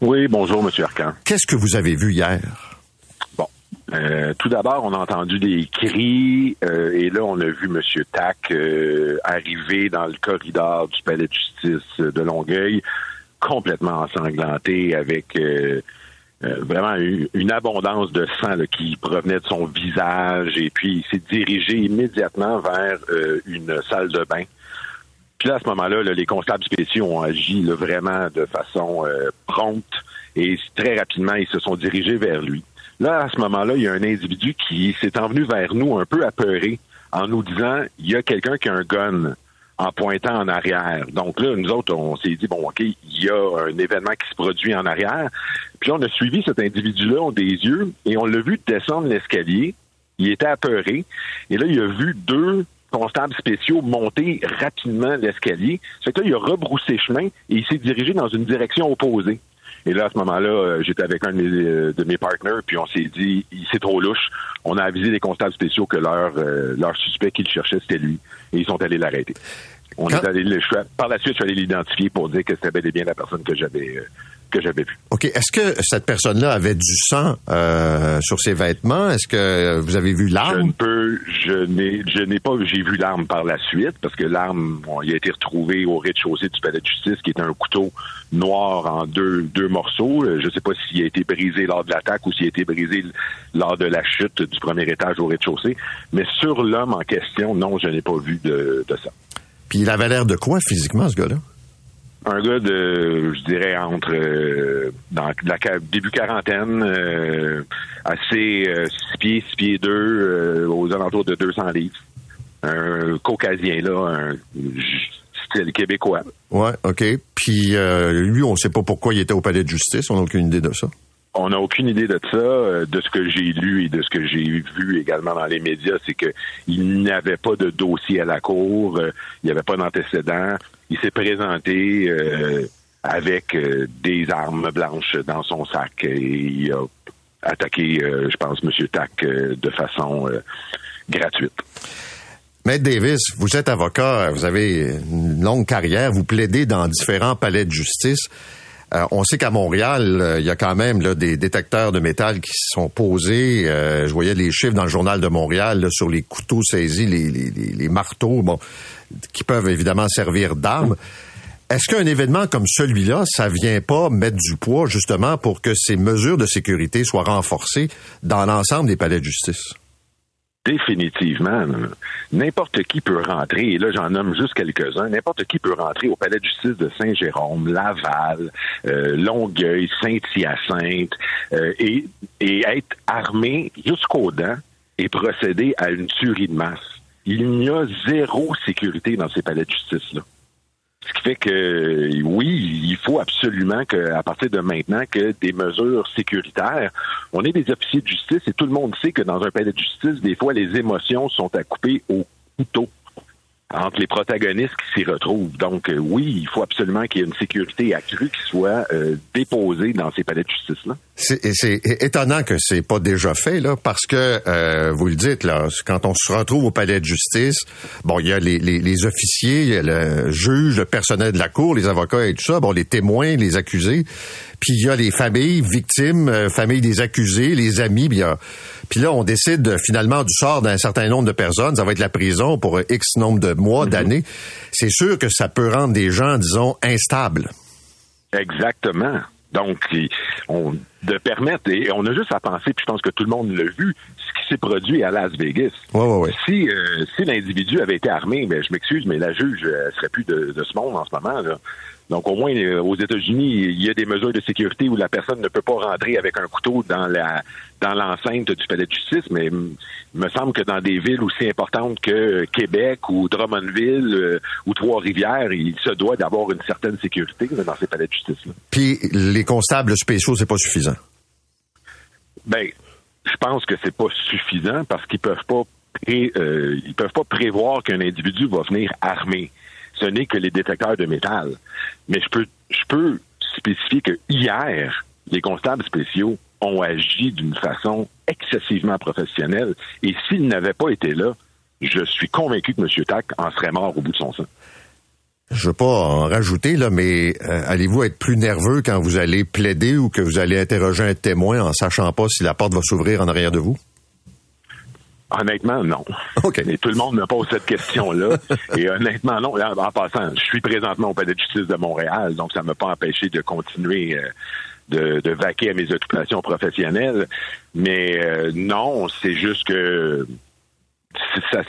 Oui, bonjour, Monsieur Arcan. Qu'est-ce que vous avez vu hier? Bon, euh, tout d'abord, on a entendu des cris euh, et là, on a vu Monsieur Tac euh, arriver dans le corridor du palais de justice de Longueuil, complètement ensanglanté, avec vraiment une, abondance de sang qui provenait de son visage et puis il s'est dirigé immédiatement vers une salle de bain puis là, à ce moment-là, les constables spéciaux ont agi vraiment de façon euh, prompte et très rapidement, ils se sont dirigés vers lui. Là, à ce moment-là, il y a un individu qui s'est envenu vers nous un peu apeuré en nous disant il y a quelqu'un qui a un gun en pointant en arrière. Donc là, nous autres, on s'est dit, bon, OK, il y a un événement qui se produit en arrière. Puis on a suivi cet individu-là des yeux et on l'a vu descendre l'escalier. Il était apeuré. Et là, il a vu deux constables spéciaux monter rapidement l'escalier. C'est que là, il a rebroussé chemin et il s'est dirigé dans une direction opposée. Et là, à ce moment-là, euh, j'étais avec un de mes, euh, de partenaires, puis on s'est dit, c'est trop louche. On a avisé les constables spéciaux que leur, euh, leur suspect qu'ils cherchaient, c'était lui. Et ils sont allés l'arrêter. On est allé, par la suite, je suis allé l'identifier pour dire que c'était bel et bien la personne que j'avais que j'avais vu. OK. Est-ce que cette personne-là avait du sang euh, sur ses vêtements? Est-ce que vous avez vu l'arme? Je ne peux, je n'ai, je n'ai pas, j'ai vu l'arme par la suite parce que l'arme, il a été retrouvé au rez-de-chaussée du palais de justice, qui est un couteau noir en deux, deux morceaux. Euh, je ne sais pas s'il a été brisé lors de l'attaque ou s'il a été brisé lors de la chute du premier étage au rez-de-chaussée. Mais sur l'homme en question, non, je n'ai pas vu de, de ça. Puis il avait l'air de quoi physiquement, ce gars-là? Un gars de, je dirais, entre euh, dans la début quarantaine, euh, assez euh, six pieds, six pieds deux, aux alentours de 200 livres. Un caucasien, là, un style québécois. Ouais, OK. Puis lui, on sait pas pourquoi il était au palais de justice. On n'a aucune idée de ça. On n'a aucune idée de ça. De ce que j'ai lu et de ce que j'ai vu également dans les médias, c'est qu'il n'avait pas de dossier à la cour, il n'y avait pas d'antécédent il s'est présenté euh, avec euh, des armes blanches dans son sac et il a attaqué, euh, je pense, M. Tac de façon gratuite. Maître Davis, vous êtes avocat, vous avez une longue carrière, vous plaidez dans différents palais de justice. On sait qu'à Montréal, il y a quand même des détecteurs de métal qui sont posés. je voyais les chiffres dans le journal de Montréal sur les couteaux saisis, les, les marteaux. Bon, qui peuvent évidemment servir d'armes. Est-ce qu'un événement comme celui-là, ça vient pas mettre du poids justement pour que ces mesures de sécurité soient renforcées dans l'ensemble des palais de justice? Définitivement. N'importe qui peut rentrer, et là j'en nomme juste quelques-uns, n'importe qui peut rentrer au palais de justice de Saint-Jérôme, Laval, euh, Longueuil, Saint-Hyacinthe, euh, et, et être armé jusqu'aux dents et procéder à une tuerie de masse il n'y a zéro sécurité dans ces palais de justice-là. Ce qui fait que oui, il faut absolument qu'à partir de maintenant que des mesures sécuritaires, on est des officiers de justice et tout le monde sait que dans un palais de justice, des fois les émotions sont à couper au couteau entre les protagonistes qui s'y retrouvent. Donc euh, oui, il faut absolument qu'il y ait une sécurité accrue qui soit euh, déposée dans ces palais de justice-là. C'est étonnant que c'est pas déjà fait là, parce que euh, vous le dites là, quand on se retrouve au palais de justice, bon, il y a les, les, les, officiers, il y a le juge, le personnel de la cour, les avocats et tout ça, bon, les témoins, les accusés, puis il y a les familles victimes, euh, familles des accusés, les amis, puis, puis là on décide finalement du sort d'un certain nombre de personnes, ça va être la prison pour X nombre de mois, mm-hmm. d'années. C'est sûr que ça peut rendre des gens, disons, instables. Exactement. Donc, on, de permettre, et on a juste à penser, puis je pense que tout le monde l'a vu, qui s'est produit à Las Vegas. Si, euh, si l'individu avait été armé, mais je m'excuse, mais la juge ne serait plus de, de, ce monde en ce moment. Là. Donc, au moins, euh, aux États-Unis, il y a des mesures de sécurité où la personne ne peut pas rentrer avec un couteau dans la dans l'enceinte du palais de justice, mais il me semble que dans des villes aussi importantes que Québec ou Drummondville euh, ou Trois-Rivières, il se doit d'avoir une certaine sécurité dans ces palais de justice-là. Puis, les constables spéciaux, c'est pas suffisant? Ben, je pense que c'est pas suffisant parce qu'ils peuvent pas euh, peuvent pas prévoir qu'un individu va venir armé ce n'est que les détecteurs de métal. Mais je peux, je peux spécifier que hier, les constables spéciaux ont agi d'une façon excessivement professionnelle. Et s'ils n'avaient pas été là, je suis convaincu que M. Tack en serait mort au bout de son sang. Je veux pas en rajouter, là, mais euh, allez-vous être plus nerveux quand vous allez plaider ou que vous allez interroger un témoin en sachant pas si la porte va s'ouvrir en arrière de vous? Honnêtement, non. OK. Et tout le monde me pose cette question-là. et honnêtement, non. En passant, je suis présentement au palais de justice de Montréal, donc ça ne m'a pas empêché de continuer euh, de, de, vaquer à mes occupations professionnelles. Mais euh, non, c'est juste que ça,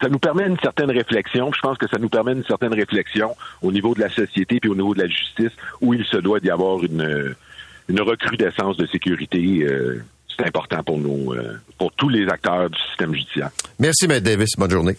ça nous permet une certaine réflexion. Je pense que ça nous permet une certaine réflexion au niveau de la société puis au niveau de la justice, où il se doit d'y avoir une, une recrudescence de sécurité. Euh, c'est important pour nous, euh, pour tous les acteurs du système judiciaire. Merci, Maître Davis. Bonne journée.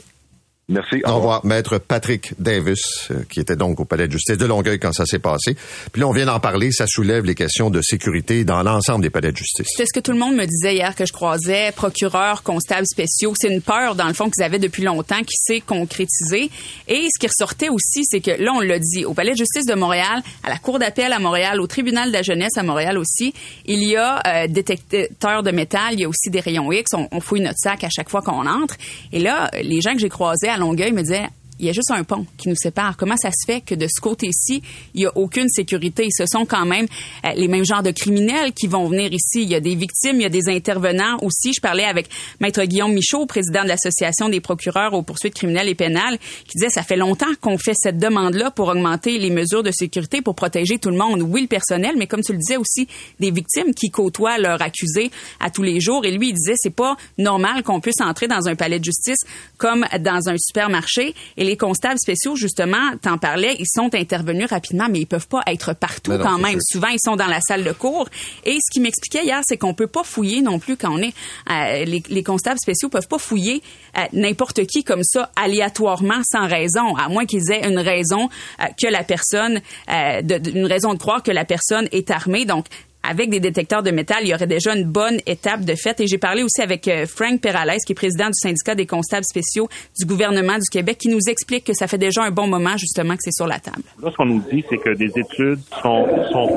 Merci. Au, revoir. Maître Patrick Davis, euh, qui était donc au palais de justice de Longueuil quand ça s'est passé. Puis là, on vient d'en parler, ça soulève les questions de sécurité dans l'ensemble des palais de justice. C'est ce que tout le monde me disait hier que je croisais, procureurs, constables spéciaux. C'est une peur, dans le fond, qu'ils avaient depuis longtemps qui s'est concrétisée. Et ce qui ressortait aussi, c'est que là, on l'a dit, au palais de justice de Montréal, à la Cour d'appel à Montréal, au tribunal de la jeunesse à Montréal aussi, il y a euh, détecteurs de métal, il y a aussi des rayons X. On, on fouille notre sac à chaque fois qu'on entre. Et là, les gens que j'ai croisés à Longueuil me disaient il y a juste un pont qui nous sépare. Comment ça se fait que de ce côté-ci, il y a aucune sécurité? Ce sont quand même euh, les mêmes genres de criminels qui vont venir ici. Il y a des victimes, il y a des intervenants aussi. Je parlais avec Maître Guillaume Michaud, président de l'Association des procureurs aux poursuites criminelles et pénales, qui disait ça fait longtemps qu'on fait cette demande-là pour augmenter les mesures de sécurité pour protéger tout le monde. Oui, le personnel, mais comme tu le disais aussi, des victimes qui côtoient leurs accusés à tous les jours. Et lui, il disait c'est pas normal qu'on puisse entrer dans un palais de justice comme dans un supermarché les constables spéciaux, justement, t'en parlais, ils sont intervenus rapidement, mais ils peuvent pas être partout quand même. Souvent, ils sont dans la salle de cours. Et ce qui m'expliquait hier, c'est qu'on peut pas fouiller non plus quand on est... Euh, les, constables spéciaux peuvent pas fouiller euh, n'importe qui comme ça, aléatoirement, sans raison, à moins qu'ils aient une raison euh, que la personne... une raison de croire que la personne est armée. Donc, avec des détecteurs de métal, il y aurait déjà une bonne étape de fait. Et j'ai parlé aussi avec euh, Frank Perales, qui est président du syndicat des constables spéciaux du gouvernement du Québec, qui nous explique que ça fait déjà un bon moment, justement, que c'est sur la table. Là, ce qu'on nous dit, c'est que des études sont,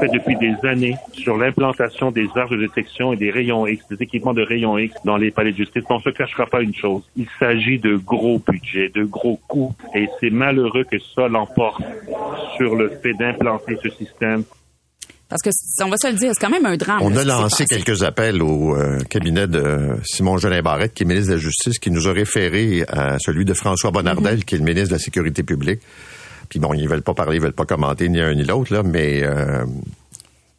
faites depuis des années sur l'implantation des arches de détection et des rayons X, des équipements de rayons X dans les palais de justice. On ne se cachera pas une chose. Il s'agit de gros budgets, de gros coûts. Et c'est malheureux que ça l'emporte sur le fait d'implanter ce système parce que, on va se le dire, c'est quand même un drame. On a lancé quelques appels au euh, cabinet de Simon Jolin Barrette, qui est ministre de la Justice, qui nous a référé à celui de François Bonnardel, mm-hmm. qui est le ministre de la Sécurité publique. Puis bon, ils veulent pas parler, ils veulent pas commenter ni un ni l'autre, là, mais euh,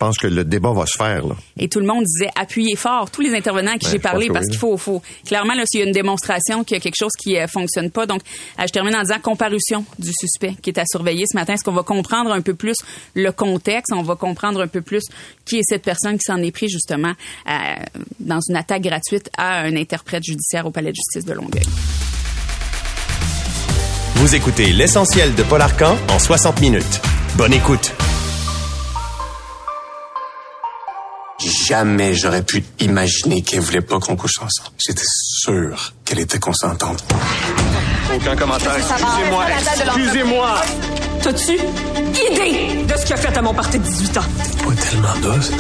pense que le débat va se faire. Là. Et tout le monde disait appuyez fort. Tous les intervenants à qui ben, j'ai parlé, parce qu'il faut, faut clairement là, s'il y a une démonstration qu'il y a quelque chose qui euh, fonctionne pas. Donc, euh, je termine en disant comparution du suspect qui est à surveiller ce matin. Est-ce qu'on va comprendre un peu plus le contexte? On va comprendre un peu plus qui est cette personne qui s'en est pris justement euh, dans une attaque gratuite à un interprète judiciaire au palais de justice de Longueuil. Vous écoutez l'essentiel de Paul Arcan en 60 minutes. Bonne écoute. Jamais j'aurais pu imaginer qu'elle voulait pas qu'on couche ensemble. J'étais sûr qu'elle était consentante. Aucun commentaire. Excusez-moi. Excusez-moi. T'as-tu idée de ce qu'il a fait à mon parti de 18 ans? Pas tellement d'os.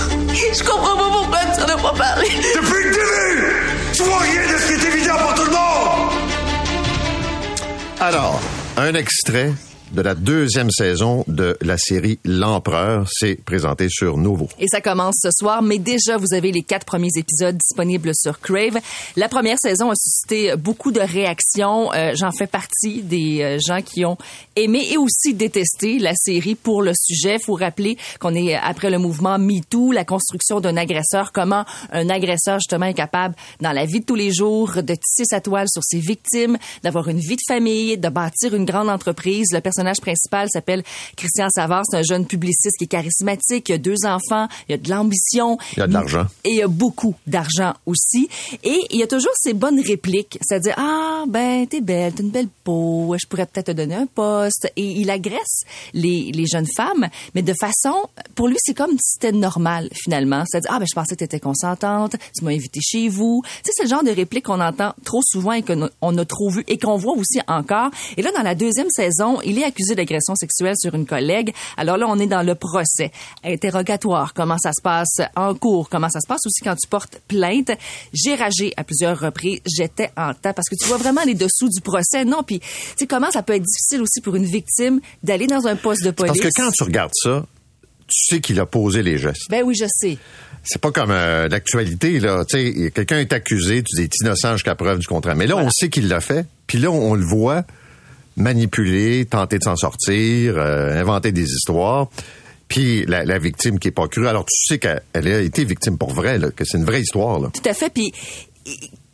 Je comprends pas pourquoi tu n'en as pas parlé. Depuis le début, tu vois rien de ce qui est évident pour tout le monde. Alors, un extrait de la deuxième saison de la série L'Empereur. C'est présenté sur Nouveau. Et ça commence ce soir, mais déjà, vous avez les quatre premiers épisodes disponibles sur Crave. La première saison a suscité beaucoup de réactions. Euh, J'en fais partie des euh, gens qui ont aimé et aussi détesté la série pour le sujet. faut rappeler qu'on est après le mouvement MeToo, la construction d'un agresseur, comment un agresseur justement est capable, dans la vie de tous les jours, de tisser sa toile sur ses victimes, d'avoir une vie de famille, de bâtir une grande entreprise. Le personnage principal s'appelle Christian Savard. C'est un jeune publiciste qui est charismatique. Il a deux enfants. Il a de l'ambition. Il a de l'argent. Et il a beaucoup d'argent aussi. Et il y a toujours ces bonnes répliques. C'est-à-dire, ah, ben, t'es belle, t'as une belle peau. Je pourrais peut-être te donner un poste. Et il agresse les, les jeunes femmes, mais de façon, pour lui, c'est comme si c'était normal, finalement. C'est-à-dire, ah, ben, je pensais que t'étais consentante. Tu m'as invité chez vous. Tu sais, c'est le genre de réplique qu'on entend trop souvent et qu'on a, on a trop vu et qu'on voit aussi encore. Et là, dans la deuxième saison, il est accusé d'agression sexuelle sur une collègue. Alors là, on est dans le procès. Interrogatoire, comment ça se passe en cours, comment ça se passe aussi quand tu portes plainte? J'ai ragé à plusieurs reprises. J'étais en temps parce que tu vois vraiment les dessous du procès. Non, puis tu sais comment ça peut être difficile aussi pour une victime d'aller dans un poste de police. Parce que quand tu regardes ça, tu sais qu'il a posé les gestes. Ben oui, je sais. C'est pas comme euh, l'actualité là, tu sais, quelqu'un est accusé, tu dis innocent jusqu'à preuve du contraire. Mais là, on sait qu'il l'a fait, puis là on le voit manipuler, tenter de s'en sortir, euh, inventer des histoires. Puis la, victime qui est pas crue, alors tu sais qu'elle a été victime pour vrai, que c'est une vraie histoire. Tout à fait. Puis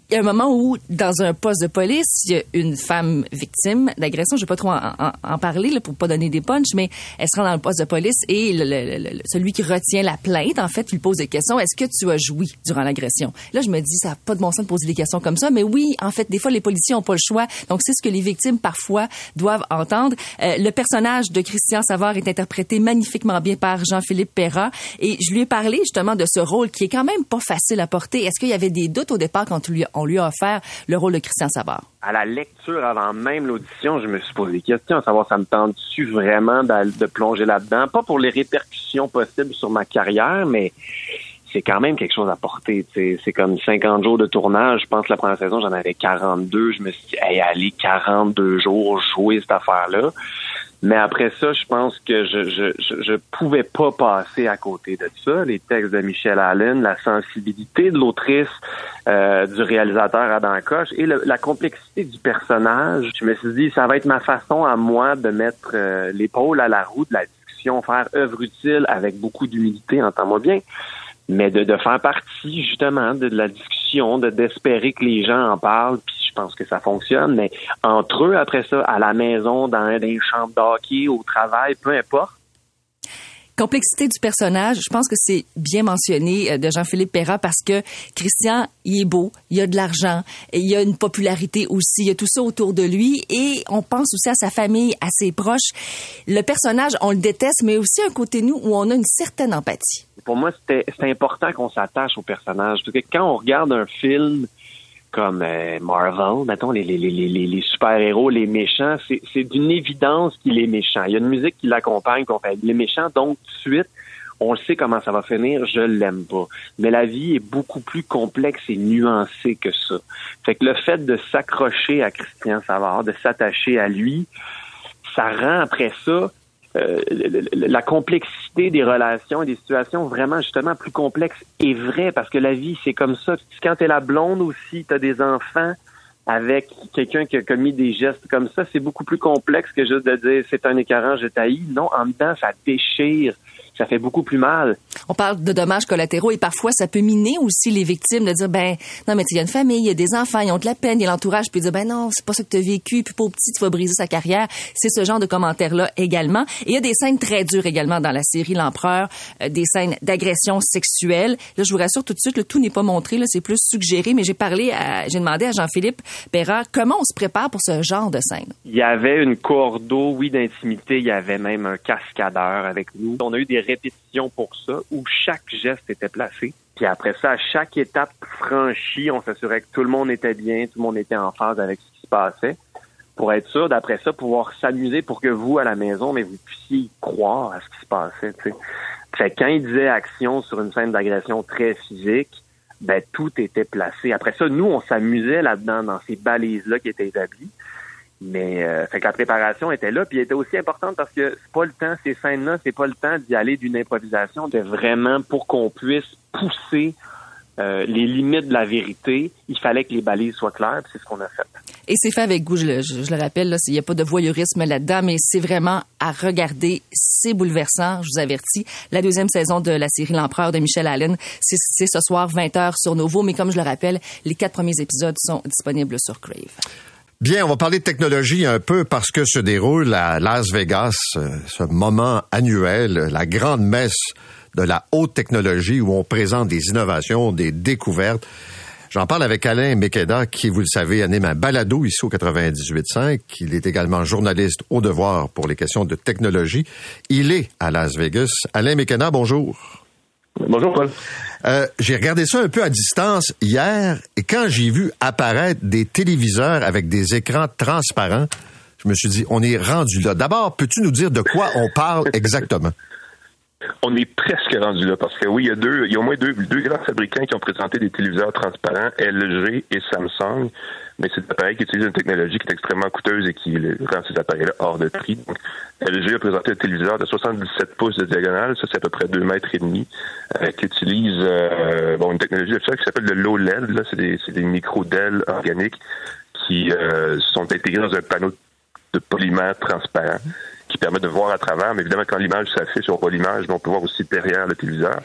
il y a un moment où, dans un poste de police, il y a une femme victime d'agression. Je vais pas trop en, en, en parler là, pour pas donner des punchs, mais elle se rend dans le poste de police et le, le, le, celui qui retient la plainte, en fait, lui pose des questions. Est-ce que tu as joui durant l'agression? Là, je me dis, ça n'a pas de bon sens de poser des questions comme ça, mais oui, en fait, des fois, les policiers ont pas le choix. Donc, c'est ce que les victimes, parfois, doivent entendre. Euh, le personnage de Christian Savard est interprété magnifiquement bien par Jean-Philippe Perra et je lui ai parlé justement de ce rôle qui est quand même pas facile à porter. Est-ce qu'il y avait des doutes au départ quand lui on lui a offert le rôle de Christian Savard? À la lecture, avant même l'audition, je me suis posé des questions, à savoir, ça me tente-tu vraiment de plonger là-dedans? Pas pour les répercussions possibles sur ma carrière, mais c'est quand même quelque chose à porter. C'est comme 50 jours de tournage. Je pense que la première saison, j'en avais 42. Je me suis dit, hey, allez, 42 jours, jouer cette affaire-là. Mais après ça, je pense que je, je, je, pouvais pas passer à côté de ça. Les textes de Michel Allen, la sensibilité de l'autrice, euh, du réalisateur Adam Koch et la complexité du personnage. Je me suis dit, ça va être ma façon à moi de mettre euh, l'épaule à la roue de la discussion, faire œuvre utile avec beaucoup d'humilité, entends-moi bien mais de, de faire partie justement de, la discussion, de d'espérer que les gens en parlent, puis je pense que ça fonctionne, mais entre eux, après ça, à la maison, dans des chambres d'hockey, au travail, peu importe, complexité du personnage, je pense que c'est bien mentionné euh, de Jean-Philippe Perra parce que Christian, il est beau, il a de l'argent, il a une popularité aussi, il y a tout ça autour de lui et on pense aussi à sa famille, à ses proches. Le personnage, on le déteste, mais aussi un côté nous où on a une certaine empathie. Pour moi, c'est important qu'on s'attache au personnage. Parce que quand on regarde un film comme euh, Marvel, mettons, les, les, les, les super-héros, les méchants, c'est d'une évidence qu'il est méchant. Il y a une musique qui l'accompagne, qu'on fait les méchants, donc tout de suite, on sait comment ça va finir, je l'aime pas. Mais la vie est beaucoup plus complexe et nuancée que ça. Fait que le fait de s'accrocher à Christian Savard, de s'attacher à lui, ça rend après ça euh, la complexité des relations et des situations vraiment justement plus complexes est vrai parce que la vie c'est comme ça. Quand t'es la blonde aussi, t'as des enfants avec quelqu'un qui a commis des gestes comme ça, c'est beaucoup plus complexe que juste de dire c'est un écœurant, je taillis. Non, en dedans, ça déchire ça fait beaucoup plus mal. On parle de dommages collatéraux et parfois ça peut miner aussi les victimes de dire ben non mais il y a une famille, il y a des enfants, ils ont de la peine, il y a l'entourage puis dire ben non, c'est pas ça que tu as vécu, puis pour petit tu vas briser sa carrière. C'est ce genre de commentaires là également. Et il y a des scènes très dures également dans la série L'empereur, euh, des scènes d'agression sexuelle. Là je vous rassure tout de suite, le tout n'est pas montré là, c'est plus suggéré mais j'ai parlé à j'ai demandé à Jean-Philippe Perra comment on se prépare pour ce genre de scène. Il y avait une cordeau oui d'intimité, il y avait même un cascadeur avec nous. On a eu des répétition pour ça, où chaque geste était placé. Puis après ça, à chaque étape franchie, on s'assurait que tout le monde était bien, tout le monde était en phase avec ce qui se passait. pour être sûr, d'après ça, pouvoir s'amuser pour que vous, à la maison, mais vous puissiez croire à ce qui se passait. tu sais. Fait quand il disait action sur une scène d'agression très physique, ben tout était placé. Après ça, nous, on s'amusait là-dedans, dans ces balises-là qui étaient établies. Mais euh, fait que la préparation était là, puis elle était aussi importante parce que c'est pas le temps, ces scènes-là, c'est pas le temps d'y aller d'une improvisation, de vraiment pour qu'on puisse pousser euh, les limites de la vérité, il fallait que les balises soient claires, c'est ce qu'on a fait. Et c'est fait avec goût, je le, je, le rappelle, il n'y a pas de voyeurisme là-dedans, mais c'est vraiment à regarder. C'est bouleversant, je vous avertis. La deuxième saison de la série L'Empereur de Michel Allen, c'est ce soir 20h sur Novo, mais comme je le rappelle, les quatre premiers épisodes sont disponibles sur Crave. Bien, on va parler de technologie un peu parce que se déroule à Las Vegas euh, ce moment annuel, la grande messe de la haute technologie où on présente des innovations, des découvertes. J'en parle avec Alain Mekeda, qui, vous le savez, anime un balado ici au 98.5. Il est également journaliste au devoir pour les questions de technologie. Il est à Las Vegas. Alain Mekeda, bonjour. Bonjour, Paul. Euh, j'ai regardé ça un peu à distance hier et quand j'ai vu apparaître des téléviseurs avec des écrans transparents, je me suis dit, on est rendu là. D'abord, peux-tu nous dire de quoi on parle exactement? On est presque rendu là parce que oui, il y a deux, il y a au moins deux, deux grands fabricants qui ont présenté des téléviseurs transparents, LG et Samsung. Mais c'est des appareils qui utilisent une technologie qui est extrêmement coûteuse et qui rend ces appareils-là hors de prix. Donc, LG a présenté un téléviseur de 77 pouces de diagonale, ça c'est à peu près 2 mètres et demi, euh, qui utilise euh, une technologie de qui s'appelle le low LED. Là, c'est des, c'est des micro-DEL organiques qui euh, sont intégrés dans un panneau de polymère transparent qui permet de voir à travers. Mais évidemment, quand l'image s'affiche, on voit l'image, mais on peut voir aussi derrière le téléviseur.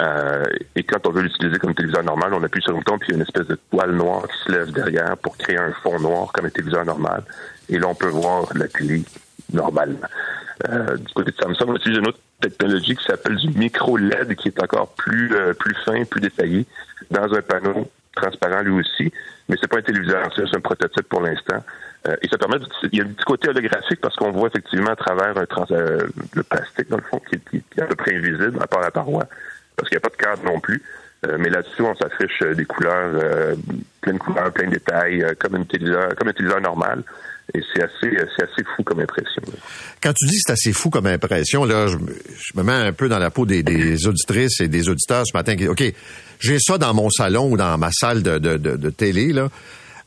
Euh, et quand on veut l'utiliser comme téléviseur normal, on appuie sur un bouton, puis il y a une espèce de toile noire qui se lève derrière pour créer un fond noir comme un téléviseur normal. Et là, on peut voir la télé normalement. Euh, du côté de Samsung, on utilise une autre technologie qui s'appelle du micro-LED, qui est encore plus, euh, plus fin, plus détaillé, dans un panneau transparent lui aussi. Mais c'est pas un téléviseur, c'est un prototype pour l'instant. Euh, et permet, il y a un petit côté holographique parce qu'on voit effectivement à travers un trans, euh, le plastique, dans le fond, qui, qui, est à peu près invisible à part la paroi, parce qu'il n'y a pas de cadre non plus. Euh, mais là-dessus, on s'affiche des couleurs, euh, plein de couleurs, plein de détails, comme, une téléviseur, comme un téléviseur normal. Et c'est assez, c'est assez fou comme impression. Quand tu dis que c'est assez fou comme impression, là, je, je, me mets un peu dans la peau des, des auditrices et des auditeurs ce matin qui OK, j'ai ça dans mon salon ou dans ma salle de, de, de, de télé, là.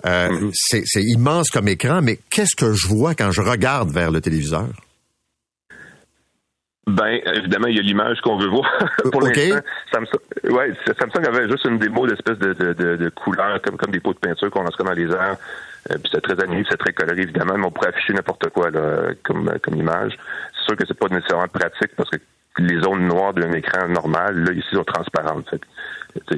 Euh, mm -hmm. C'est immense comme écran, mais qu'est-ce que je vois quand je regarde vers le téléviseur? Ben, évidemment, il y a l'image qu'on veut voir. Pour okay. l'instant, Samsung, ouais, Samsung avait juste une démo d'espèce de, de, de, de couleurs, comme, comme des pots de peinture qu'on lance dans les airs. Euh, puis c'est très animé, c'est très coloré, évidemment, mais on pourrait afficher n'importe quoi là, comme, comme image. C'est sûr que c'est pas nécessairement pratique parce que les zones noires d'un écran normal, là, ici, sont transparentes. Fait,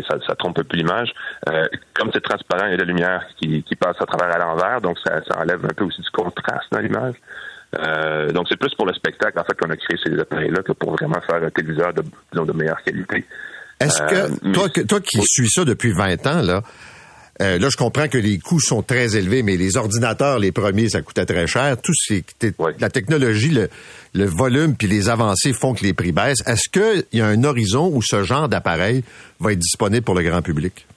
ça, ça trompe un peu l'image. Euh, comme c'est transparent, il y a de la lumière qui, qui passe à travers à l'envers, donc ça, ça enlève un peu aussi du contraste dans l'image. Euh, donc c'est plus pour le spectacle en fait qu'on a créé ces appareils-là que pour vraiment faire un téléviseur de, disons, de meilleure qualité. Est-ce que euh, toi, toi qui suis ça depuis 20 ans là, euh, là, je comprends que les coûts sont très élevés, mais les ordinateurs, les premiers, ça coûtait très cher. Tout c'est ouais. la technologie, le, le volume puis les avancées font que les prix baissent. Est-ce qu'il y a un horizon où ce genre d'appareil va être disponible pour le grand public?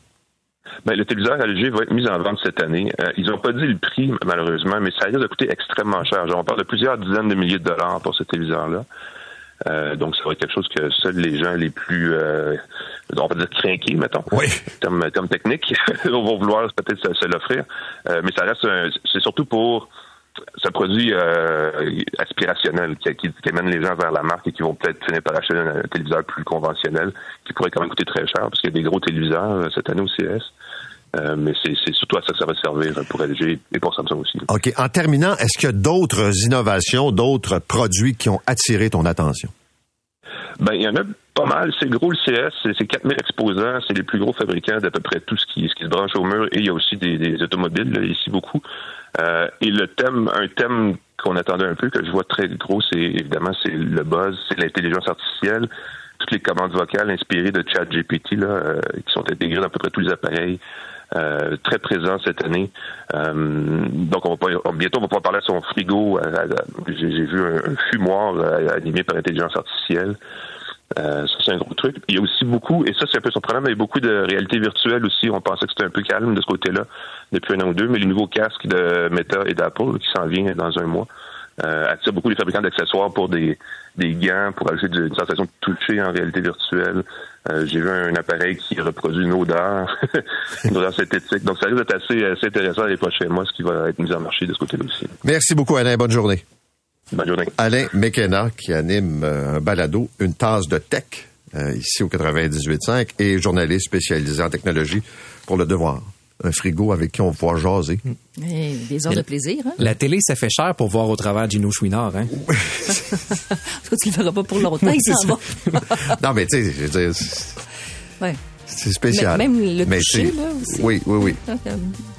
Ben, le téléviseur LG va être mis en vente cette année. Euh, ils n'ont pas dit le prix, malheureusement, mais ça risque de coûter extrêmement cher. Genre, on parle de plusieurs dizaines de milliers de dollars pour ce téléviseur-là. Euh, donc, ça va être quelque chose que seuls les gens les plus, euh, on va dire, craqués, mettons, oui. comme, comme technique, vont vouloir peut-être se, se l'offrir. Euh, mais ça reste, c'est surtout pour ce produit euh, aspirationnel qui, qui, qui, amène les gens vers la marque et qui vont peut-être finir par acheter un, un, téléviseur plus conventionnel qui pourrait quand même coûter très cher parce qu'il y a des gros téléviseurs euh, cette année au CS. Euh, mais c'est surtout à ça que ça va servir pour LG et pour Samsung aussi. OK. En terminant, est-ce qu'il y a d'autres innovations, d'autres produits qui ont attiré ton attention? Ben, il y en a pas mal. C'est gros le CS, c'est 4000 exposants, c'est les plus gros fabricants d'à peu près tout ce qui, ce qui se branche au mur et il y a aussi des, des automobiles, là, ici beaucoup. Euh, et le thème, un thème qu'on attendait un peu, que je vois très gros, c'est évidemment c'est le buzz, c'est l'intelligence artificielle, toutes les commandes vocales inspirées de ChatGPT là, euh, qui sont intégrées dans à peu près tous les appareils. Euh, très présent cette année. Euh, donc, on va pas, bientôt, on va pouvoir parler à son frigo. J'ai vu un, un fumoir animé par intelligence artificielle. Euh, ça, c'est un gros truc. Il y a aussi beaucoup, et ça, c'est un peu surprenant, mais il y a beaucoup de réalité virtuelle aussi. On pensait que c'était un peu calme de ce côté-là depuis un an ou deux, mais les nouveaux casques de Meta et d'Apple qui s'en viennent dans un mois euh, attirent beaucoup les fabricants d'accessoires pour des, des gants, pour ajouter une sensation de toucher en réalité virtuelle. Euh, J'ai vu un appareil qui reproduit une odeur, une odeur synthétique. Donc, ça risque d'être assez, assez intéressant les prochains mois, ce qui va être mis en marché de ce côté-là aussi. Merci beaucoup, Alain. Bonne journée. Bonne journée. Alain McKenna, qui anime euh, un balado, une tasse de tech, euh, ici au 98.5, et journaliste spécialisé en technologie pour Le Devoir. Un frigo avec qui on va pouvoir jaser. Eh, des heures de plaisir, hein? La télé, ça fait cher pour voir au travers Gino Chouinard, hein? En tout cas, tu le verras pas pour longtemps, il s'en va. non, mais tu sais, je veux dire, c'est- Ouais. c'est spécial. Même le Mais toucher, là, aussi. Oui, oui, oui.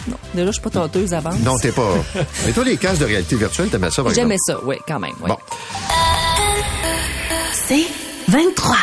Non, déjà, je suis pas tenteuse avant. Non, t'es pas. Mais toi, les casques de réalité virtuelle, t'aimais ça, par J'aimais exemple? ça, oui, quand même. ouais. Bon. C'est 23.